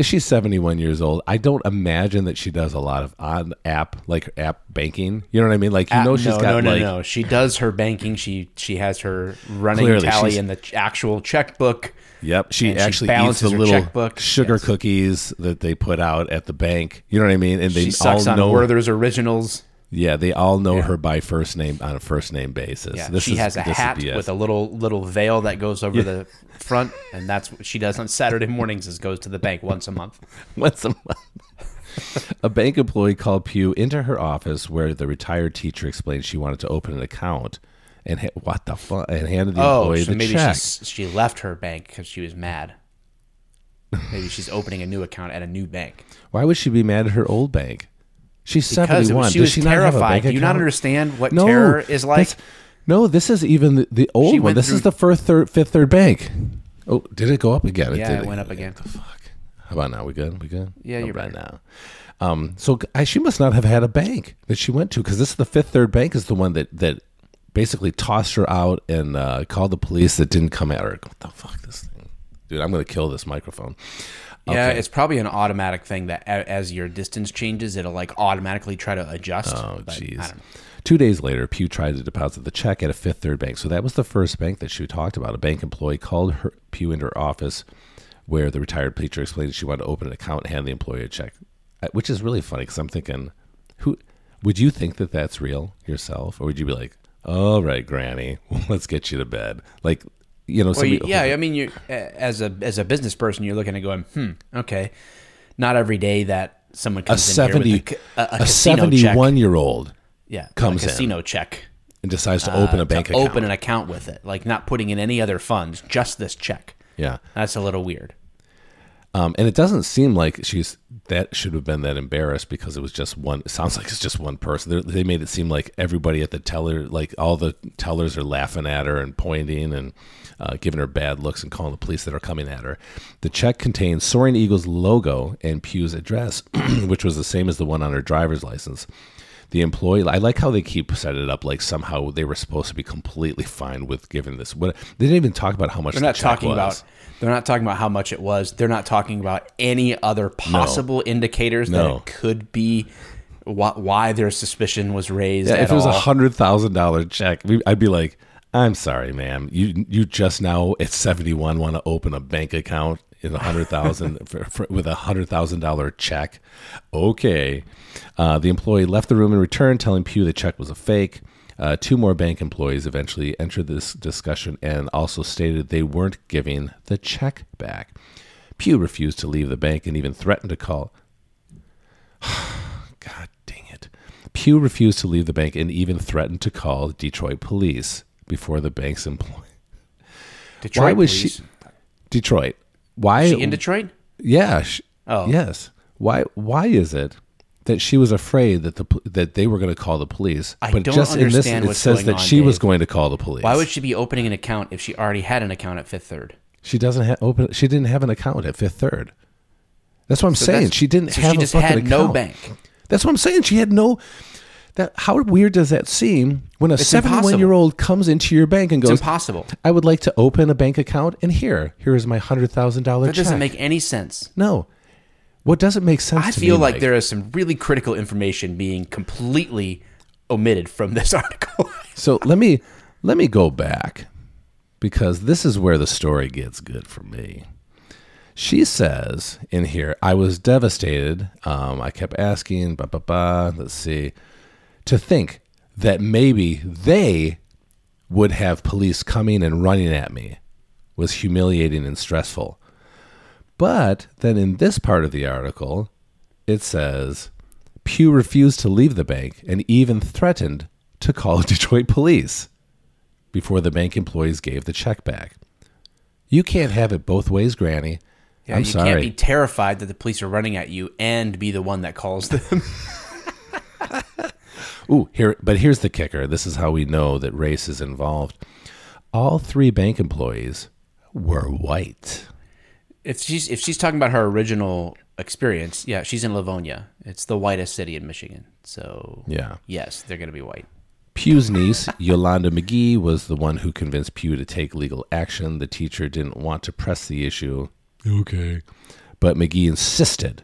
she's seventy one years old. I don't imagine that she does a lot of on app like app banking. You know what I mean? Like you uh, know she's no, got no, no, like no. She does her banking. She she has her running Clearly, tally in the actual checkbook. Yep, she And she actually eats the little checkbook. sugar Yes. cookies that they put out at the bank. You know what I mean? And they She sucks all on know. Werther's Originals. Yeah, they all know her by first name on a first name basis. Yeah, this she is, has a hat with a little little veil that goes over the front, and that's what she does on Saturday mornings. Is goes to the bank once a month. (laughs) once a month. a bank employee called Pugh into her office where the retired teacher explained she wanted to open an account and ha- what the fuck and handed the Oh, employee so the maybe check. she's, she left her bank because she was mad. Maybe she's opening a new account at a new bank Why would she be mad at her old bank? She's because seventy it one. was, she Does was she not have a terrified. Do you not understand what No, terror is like? No, this is even the, the old one. This is the first third, fifth third bank. Oh, did it go up again? Yeah, did it went up again. What the fuck? How about now? We good? We good? Yeah, you're right now. Um, so I, she must not have had a bank that she went to because this is the fifth third bank is the one that that basically tossed her out and uh, called the police that didn't come at her. What the fuck, this thing, dude? I'm gonna kill this microphone. Yeah, Okay. it's probably an automatic thing that a- as your distance changes, it'll like automatically try to adjust. Oh, jeez. Two days later, Pugh tried to deposit the check at a Fifth Third bank. So that was the first bank that she talked about. A bank employee called her Pugh into her office, where the retired teacher explained that she wanted to open an account and hand the employee a check, Uh, which is really funny because I'm thinking, who would you think that that's real yourself, or would you be like, "All right, Granny, (laughs) let's get you to bed"? Like, you know, Well, somebody, yeah, I mean, you as a as a business person, you're looking at going, hmm, okay, not every day that someone a comes seventy, in a, ca- a, a a seventy-one year old yeah, comes a in. casino check. and decides to open uh, a bank account. open an account with it, like not putting in any other funds, just this check. yeah. That's a little weird. Um, and it doesn't seem like she's that should have been that embarrassed because it was just one. It sounds like it's just one person. They're, they made it seem like everybody at the teller, like all the tellers, are laughing at her and pointing and uh, giving her bad looks and calling the police that are coming at her. The check contains Soaring Eagle's logo and Pugh's address, (clears throat) which was the same as the one on her driver's license. The employee, I like how they keep setting it up like somehow they were supposed to be completely fine with giving this. What they didn't even talk about how much They're the not check talking was. about. They're not talking about how much it was. They're not talking about any other possible indicators that it could be. Why, why their suspicion was raised. Yeah, if it was a hundred thousand dollar check, I'd be like, "I'm sorry, ma'am. You you just now at seventy one want to open a bank account in a hundred thousand (laughs) with a hundred thousand dollar check." Okay. Uh, the employee left the room and returned, telling Pugh the check was a fake. Uh, two more bank employees eventually entered this discussion and also stated they weren't giving the check back. Pugh refused to leave the bank and even threatened to call (sighs) God dang it. Pugh refused to leave the bank and even threatened to call Detroit police before the bank's employee. (laughs) Detroit, Why was please. she Detroit? Why She in Detroit? Yeah. sh Oh. Yes. Why? Why is it that she was afraid that the that they were going to call the police? I but don't just in this, understand it says that on, she was going to call the police. Why would she be opening an account if she already had an account at Fifth Third? she doesn't have open? She didn't have an account at Fifth Third. That's what I'm saying. She didn't so have she a just had no bank. That's what I'm saying. She had no. That how weird does that seem when a 71 year old comes into your bank and goes, It's impossible. "I would like to open a bank account, and here, here is my hundred thousand dollar That check." doesn't make any sense. no. What doesn't make sense? I feel like there is some really critical information being completely omitted from this (laughs) article. So let me let me go back because this is where the story gets good for me. She says in here, I was devastated. Um, I kept asking, ba ba ba. Let's see, to think that maybe they would have police coming and running at me was humiliating and stressful. But then in this part of the article, it says Pugh refused to leave the bank and even threatened to call (laughs) Detroit police before the bank employees gave the check back. You can't have it both ways, Granny. Yeah, I'm you sorry. can't be terrified that the police are running at you and be the one that calls them. (laughs) Ooh, here, but here's the kicker. This is how we know that race is involved. All three bank employees were white. if she's if she's talking about her original experience, yeah, she's in Livonia. It's the whitest city in Michigan. So Yeah. yes, they're gonna be white. Pugh's niece, Yolanda McGee, was the one who convinced Pugh to take legal action. The teacher didn't want to press the issue. Okay. But McGee insisted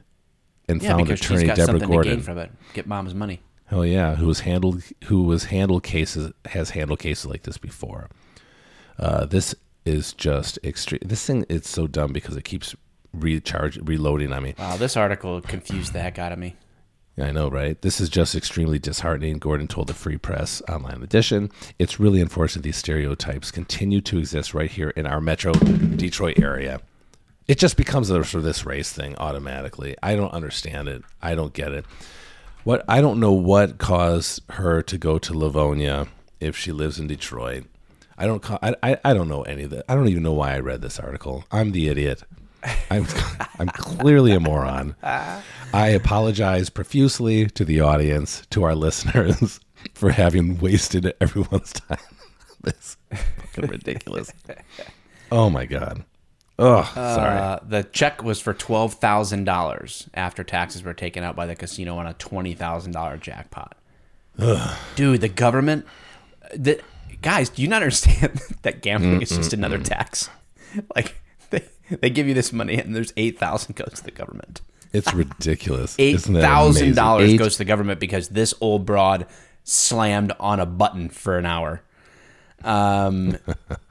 and Yeah, found because attorney she's got Deborah Gordon. to gain from it. Get mom's money. Hell yeah, who was handled who was handled cases has handled cases like this before. Uh, this is just extreme. This thing it's so dumb because it keeps recharge reloading on me. Wow, this article confused the heck out of me. I know, right? This is just extremely disheartening. Gordon told the Free Press online edition. It's really unfortunate these stereotypes continue to exist right here in our metro Detroit area. It just becomes a sort of this race thing automatically. I don't understand it. I don't get it. What I don't know what caused her to go to Livonia if she lives in Detroit. I don't. I, I, I don't know any of that. I don't even know why I read this article. I'm the idiot. I'm (laughs) I'm clearly a moron. I apologize profusely to the audience, to our (laughs) listeners, for having wasted everyone's (laughs) time. this fucking ridiculous. Oh my god. Oh, sorry. Uh, the check was for twelve thousand dollars after taxes were taken out by the casino on a twenty thousand dollar jackpot. Dude, the government, the guys, do you not understand (laughs) that gambling is just another tax? (laughs) Like they, they give you this money and there's eight thousand goes to the government. It's ridiculous. Eight Isn't that thousand amazing? dollars Eight- goes to the government because this old broad slammed on a button for an hour. Um,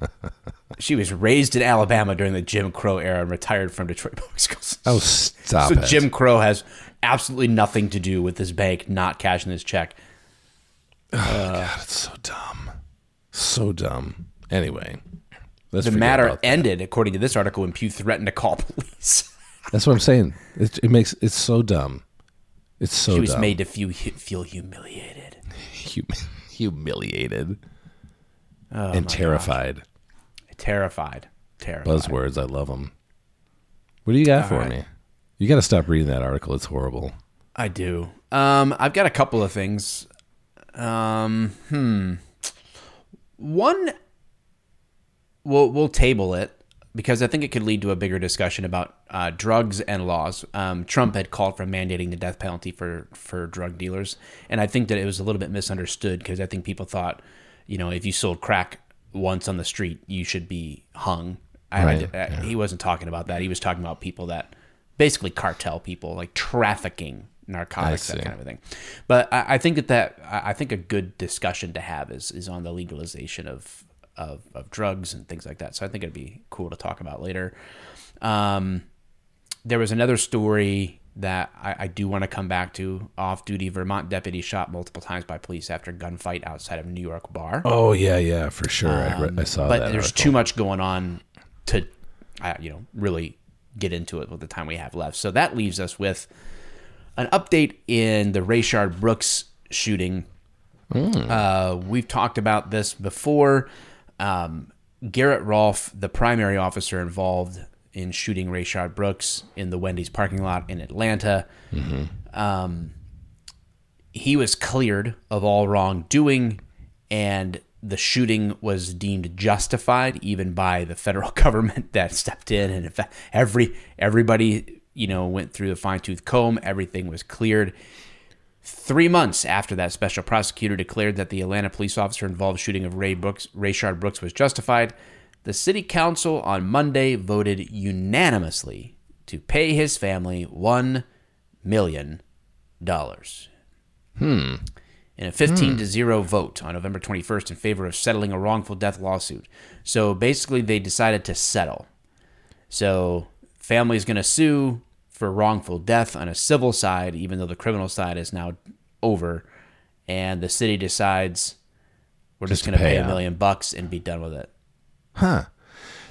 (laughs) she was raised in Alabama during the Jim Crow era and retired from Detroit (laughs) Public Schools. Oh, stop so it. Jim Crow has absolutely nothing to do with this bank not cashing this check. Oh, That's so dumb. So dumb. Anyway, The matter ended, according to this article, when Pugh threatened to call (laughs) police. That's what I'm saying. It, it makes it's so dumb. It's so she was dumb. made to feel, feel humiliated. (laughs) Hum- humiliated Oh, and terrified. Terrified. Terrified. Buzzwords. I love them. What do you got for right. me? You got to stop reading that article. It's horrible. I do. Um, I've got a couple of things. Um, hmm. One, we'll we'll table it because I think it could lead to a bigger discussion about uh, drugs and laws. Um, Trump had called for mandating the death penalty for for drug dealers, and I think that it was a little bit misunderstood because I think people thought, you know, if you sold crack once on the street, you should be hung. I, Right, I- He wasn't talking about that. He was talking about people that basically cartel people, like trafficking narcotics, that kind of a thing. But I, I think that that I I think a good discussion to have is is on the legalization of, of of drugs and things like that. So I think it'd be cool to talk about later. Um, there was another story that I, I do want to come back to. Off-duty Vermont deputy shot multiple times by police after gunfight outside of New York bar. Oh yeah, yeah, for sure. I, re- I saw but that. But there's article. too much going on to, uh, you know, really get into it with the time we have left. So that leaves us with an update in the Rayshard Brooks shooting. Uh, we've talked about this before. Um, Garrett Rolfe, the primary officer involved in shooting Rayshard Brooks in the Wendy's parking lot in Atlanta, um, he was cleared of all wrongdoing, and the shooting was deemed justified even by the federal (laughs) government that stepped in, and in fact, every everybody you know went through the fine tooth comb. Everything was cleared. Three months after that special prosecutor declared that the Atlanta police officer involved shooting of Ray Brooks, Rayshard Brooks was justified, the city council on Monday voted unanimously to pay his family one million dollars. Hmm. In a 15 to 0 vote on November 21st in favor of settling a wrongful death lawsuit. So basically, they decided to settle. So, family's going to sue for wrongful death on a civil side, even though the criminal side is now over. And the city decides we're just, Just going to pay pay a million bucks and be done with it. Huh.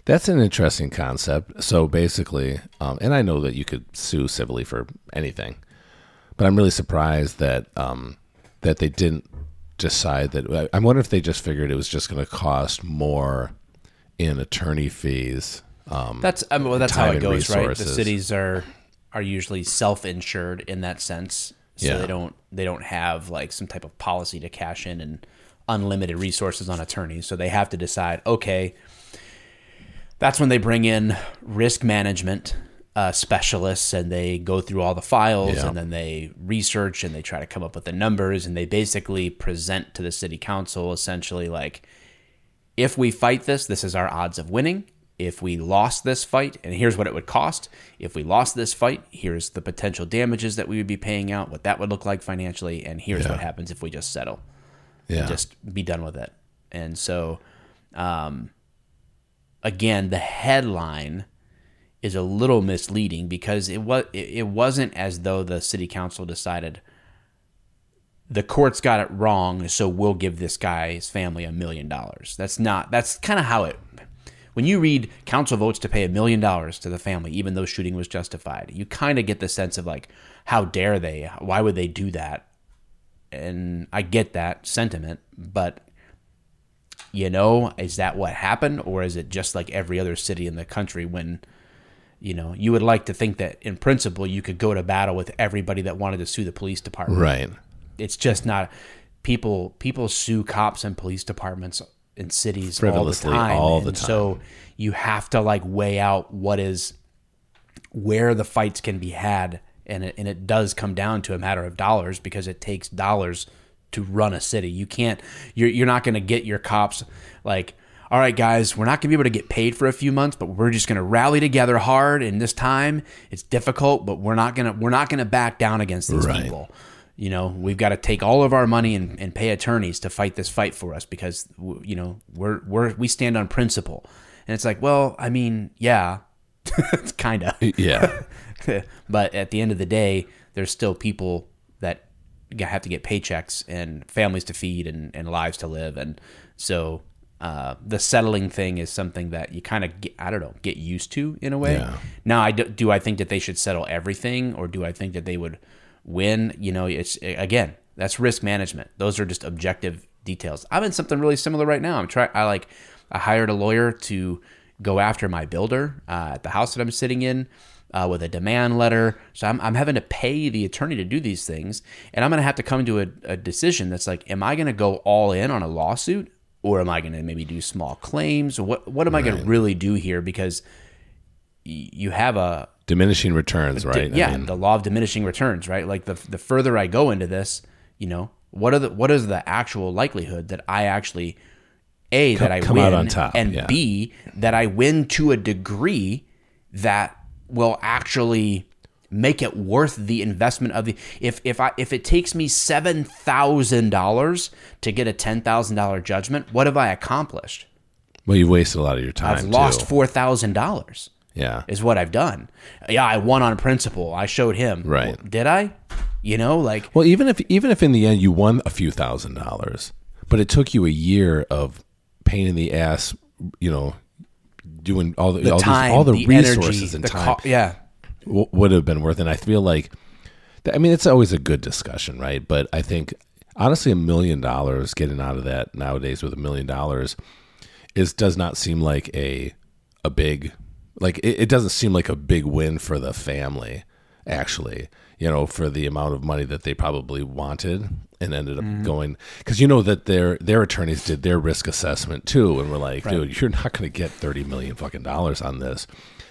That's an interesting concept. So basically, um, and I know that you could sue civilly for anything, but I'm really surprised that um, that they didn't decide that. I- wonder if they just figured it was just going to cost more in attorney fees. Um, That's I mean, well, that's how it goes, right? The cities are are usually self-insured in that sense, so Yeah. they don't they don't have like some type of policy to cash in and unlimited resources on attorneys. So they have to decide, okay, that's when they bring in risk management uh, specialists and they go through all the files Yeah. and then they research and they try to come up with the numbers and they basically present to the city council essentially like if we fight this, this is our odds of winning. If we lost this fight, and here's what it would cost. If we lost this fight, here's the potential damages that we would be paying out, what that would look like financially, and here's Yeah. what happens if we just settle yeah. just be done with it. And so, um, again, the headline is a little misleading because it was it wasn't as though the city council decided the courts got it wrong, so we'll give this guy's family a million dollars. That's not. That's kind of how it. When you read council votes to pay a million dollars to the family, even though shooting was justified, you kind of get the sense of like, how dare they? Why would they do that? And I get that sentiment, but you know, is that what happened, or is it just like every other city in the country when you know you would like to think that in principle you could go to battle with everybody that wanted to sue the police department? right. It's just not people. People sue cops and police departments in cities all the time, all the and so you have to like weigh out what is where the fights can be had and it, and it does come down to a matter of dollars because it takes dollars to run a city. You can't you're, you're not going to get your cops like all right guys we're not going to be able to get paid for a few months but we're just going to rally together hard in this time. It's difficult but we're not going to we're not going to back down against these Right. people. You know we've got to take all of our money and, and pay attorneys to fight this fight for us because you know we're we're we stand on principle. And it's like well i mean yeah (laughs) it's kind of Yeah. (laughs) (laughs) but at the end of the day, there's still people that have to get paychecks and families to feed and, and lives to live. And so uh, the settling thing is something that you kind of get, I don't know, get used to in a way. Yeah. Now, I do, do I think that they should settle everything or do I think that they would win? You know, it's again, that's risk management. Those are just objective details. I'm in something really similar right now. I'm trying, I like, I hired a lawyer to go after my builder uh, at the house that I'm sitting in uh, with a demand letter. So I'm, I'm having to pay the attorney to do these things. And I'm going to have to come to a, a decision that's like, am I going to go all in on a lawsuit or am I going to maybe do small claims? What, what am I going to really do here? Because y- you have a, Diminishing returns, right? I yeah, mean, the law of diminishing returns, right? Like the the further I go into this, you know, what are the what is the actual likelihood that I actually a that I come win out on top, and yeah. b that I win to a degree that will actually make it worth the investment of the if if I if it takes me seven thousand dollars to get a ten thousand dollar judgment, what have I accomplished? well, you've wasted a lot of your time. I've lost too. four thousand dollars Yeah. is what I've done. Yeah, I won on principle. I showed him. Right. Well, did I? You know, like Well, even if even if in the end you won a few thousand dollars, but it took you a year of pain in the ass, you know, doing all the, the all, these- time, all the, the, resources energy, and the time co- yeah. w- would have been worth. it. And I feel like, I mean, it's always a good discussion, right? But I think honestly, a million dollars getting out of that nowadays with a million dollars is does not seem like a a big like it, it doesn't seem like a big win for the family actually you know for the amount of money that they probably wanted and ended up going because you know that their their attorneys did their risk assessment too and were like dude you're not going to get 30 million fucking dollars on this.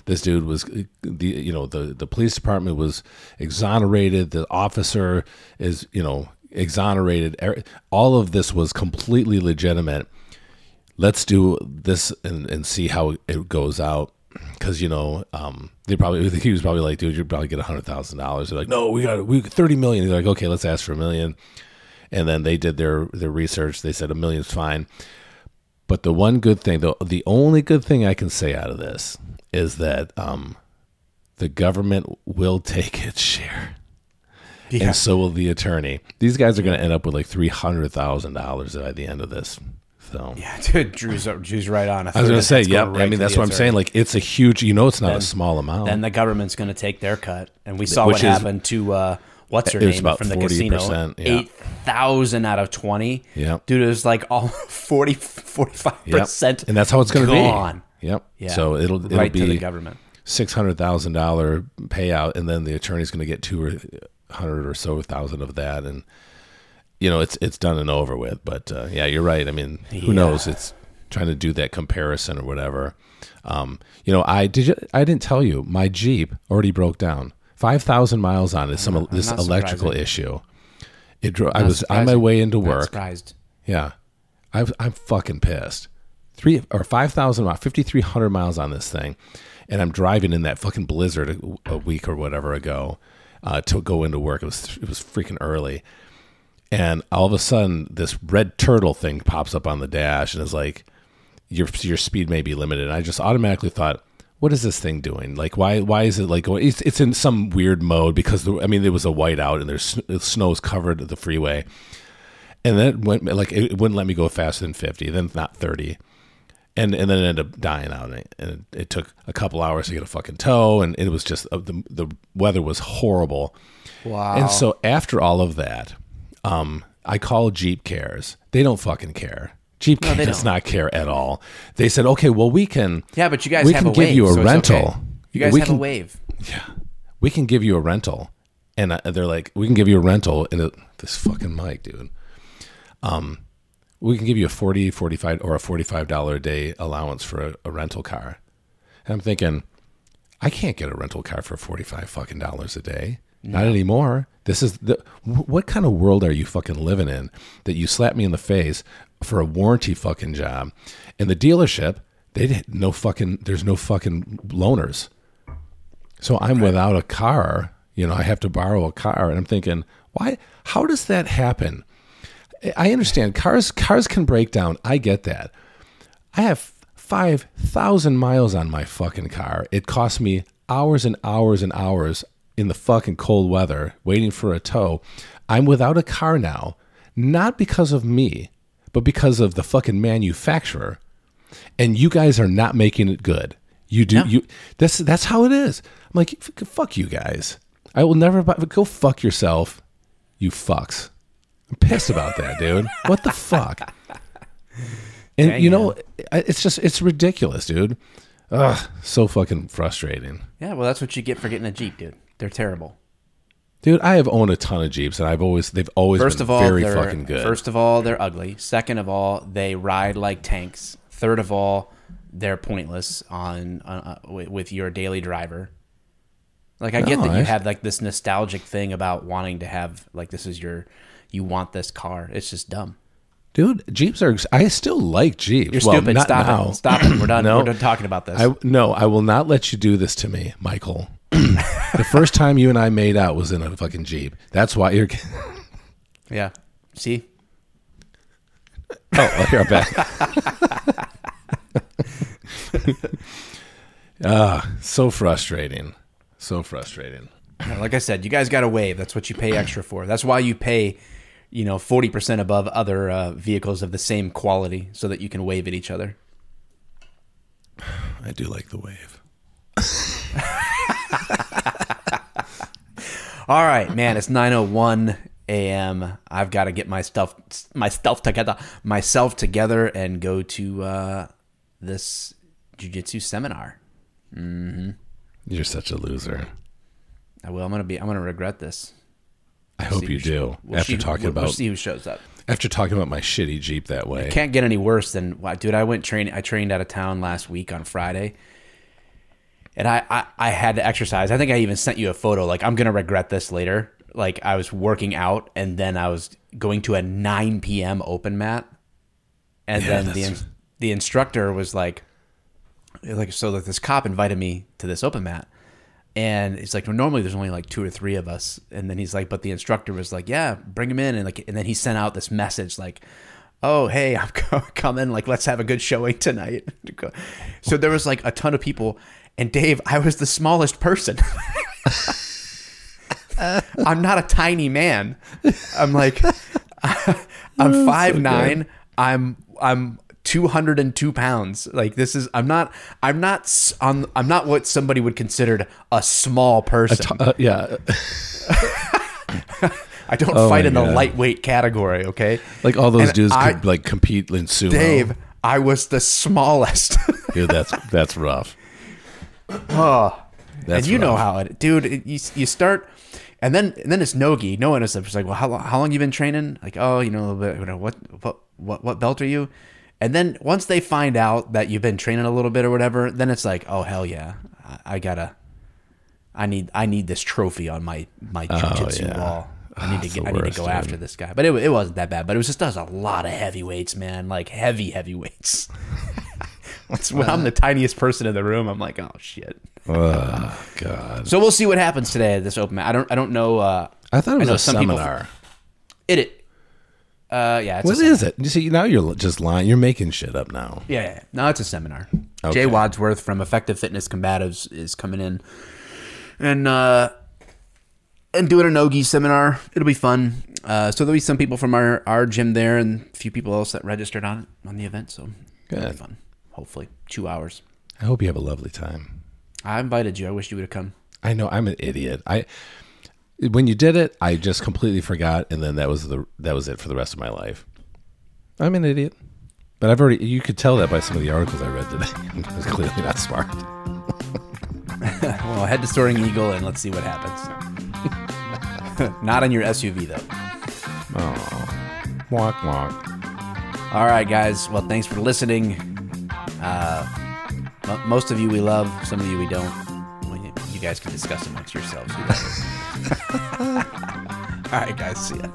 This dude was the you know the the police department was exonerated. The officer is you know exonerated. Er- all of this was completely legitimate. Let's do this and, and see how it goes out. Because you know um, they probably (laughs) he was probably like dude you'd probably get a hundred thousand dollars. They're like no we got we 30 million. They're like okay let's ask for a million and then they did their their research they said a million's fine but the one good thing the, the only good thing i can say out of this is that um, the government will (laughs) take its share Yeah. and so will the attorney these guys are going to end up with like $300000 by the end of this so Yeah, dude, Drew's Drew's right on. I was gonna say, yeah. I mean, that's what I'm saying. Like, it's a huge. You know, it's not a small amount. then the government's going to take their cut, and we saw Which what is- happened to uh, what's her It name from the 40%, casino. yeah. Eight thousand out of twenty. Yep. dude, it was like all (laughs) 40 45 Yep. percent. and that's how it's going to be. gone. Yep. Yeah. So it'll it'll right to the be government. six hundred thousand dollar payout, and then the attorney's going to get two or hundred or so thousand of that, and you know it's it's done and over with. But uh, yeah, you're right. I mean, who Yeah. knows? It's trying to do that comparison or whatever. Um, you know, I did. You, I didn't tell you my Jeep already broke down. Five thousand miles on it. Some this not electrical issue. It drove. I Not was on my surprising. way into Not work. surprised. Yeah, I, I'm fucking pissed. Three or five thousand miles, fifty three hundred miles on this thing, and I'm driving in that fucking blizzard a, a week or whatever ago uh, to go into work. It was it was freaking early, and all of a sudden this red turtle thing pops up on the dash and is like, your your speed may be limited. And I just automatically thought. What is this thing doing? Like, why? Why is it like? It's, it's in some weird mode because the, I mean, there was a whiteout and there's snow's covered the freeway, and then it went like it wouldn't let me go faster than 50 then not 30 and and then it ended up dying out and it, and it, it took a couple hours to get a fucking tow and it was just uh, the, the weather was horrible Wow. and so after all of that um i call jeep cares they don't fucking care jeep they does not care at all they said okay well we can yeah, but you guys we have can a give wave, you a so rental okay. You guys we have can, a wave. yeah, we can give you a rental, and uh, they're like, we can give you a rental, and it, this fucking mic, dude. Um, we can give you a 40 45 or a $45 a day allowance for a, a rental car. And I'm thinking, I can't get a rental car for 45 fucking dollars a day. Not anymore. This is the what kind of world are you fucking living in that you slap me in the face for a warranty fucking job? And the dealership, they did no fucking there's no fucking loaners. So I'm without a car. You know, I have to borrow a car, and I'm thinking, why? How does that happen? I understand cars. Cars can break down. I get that. I have five thousand miles on my fucking car. It costs me hours and hours and hours in the fucking cold weather waiting for a tow. I'm without a car now, not because of me, but because of the fucking manufacturer. And you guys are not making it good. You do No. you. That's that's how it is. I'm like, fuck you guys. I will never buy. Go fuck yourself, you fucks. I'm pissed about that, dude. What the fuck? And Dang, you know, I- it's just it's ridiculous, dude. Ugh, so fucking frustrating. Yeah, well, that's what you get for getting a Jeep, dude. They're terrible. Dude, I have owned a ton of Jeeps and I've always they've always First been of all, very fucking good. First of all, they're ugly. Second of all, they ride like tanks. Third of all, they're pointless on, on uh, with, your daily driver. Like I get No, that you have like this nostalgic thing about wanting to have like this is your you want this car. It's just dumb. Dude, Jeeps are I still like Jeeps. You're well, stupid. Stop now. it. Stop it. We're done. (clears throat) No. We're done talking about this. I no, I will not let you do this to me, Michael. (clears throat) the first time you and I made out was in a fucking Jeep. That's why you're (laughs) yeah. See? Oh, here I'm back. (laughs) ah, so frustrating. So frustrating. Like I said, you guys got a wave. That's what you pay extra for. That's why you pay, you know, forty percent above other uh, vehicles of the same quality, so that you can wave at each other. (sighs) I do like the wave. (laughs) (laughs) All right, man. It's nine oh one, a.m. I've got to get my stuff, my stuff together, myself together, and go to uh, this jujitsu seminar. You're such a loser. I will. I'm gonna be. I'm gonna regret this. I hope you do. we'll after see- talking we'll, about we'll see who shows up. after talking about my shitty Jeep that way. It can't get any worse than dude. I went training. I trained out of town last week on Friday, and I, I I had to exercise. I think I even sent you a photo. Like I'm gonna regret this later. Like I was working out, and then I was going to a 9 p.m. open mat, and Yeah, then the the instructor was like, like so that this cop invited me to this open mat. And it's like well, normally there's only like two or three of us, and then he's like, but the instructor was like, yeah, bring him in, and like, and then he sent out this message like, oh hey, (laughs) I'm coming, like let's have a good showing tonight. (laughs) so there was like a ton of people, and Dave, I was the smallest person. (laughs) I'm not a tiny man. I'm like, (laughs) I'm five nine. I'm I'm 202 pounds. Like this is I'm not I'm not on I'm not what somebody would consider a small person. Uh, yeah, (laughs) I don't Oh fight in the lightweight category. Okay, like all those And dudes I- could like compete in sumo. Dave, I was the smallest. Dude, that's that's rough. Oh, That's and you know how it, dude. It, you you start, and then and then it's nogi. No one is just like, well, how long, how long you been training? Like, oh, you know, a little bit. You know, what what what what belt are you? And then once they find out that you've been training a little bit or whatever, then it's like, oh hell yeah, I, I gotta, I need I need this trophy on my my jujitsu Oh, yeah. wall. I need to ah, get, the I need to go dude. after this guy. But it, it wasn't that bad. But it was just does a lot of heavyweights, man. Like heavy heavyweights. (laughs) When I'm the tiniest person in the room, I'm like, oh shit. Oh God, So we'll see what happens today at this open mat. I don't I don't know. Uh, I thought it was know a some people- seminar. it. it uh, yeah. It's What is it? You see, now you're just lying. You're making shit up now. Yeah, yeah. No, it's a seminar. Jay Wadsworth from Effective Fitness Combatives is coming in and uh and doing a Nogi seminar. It'll be fun. Uh, so there'll be some people from our, our gym there and a few people else that registered on it on the event. So it'll be Good. fun. Hopefully, two hours. I hope you have a lovely time. I invited you. I wish you would have come. I know I'm an idiot. I when you did it, I just completely forgot, and then that was the that was it for the rest of my life. I'm an idiot, but I've already. You could tell that by some of the articles I read today. (laughs) I was clearly not smart. (laughs) Well, head to Soaring Eagle and let's see what happens. (laughs) Not on your SUV though. Oh, walk, walk. All right, guys. Well, thanks for listening. Uh, most of you we love, some of you we don't. You, guys can discuss amongst yourselves. Who that is. (laughs) (laughs) All right, guys. See ya.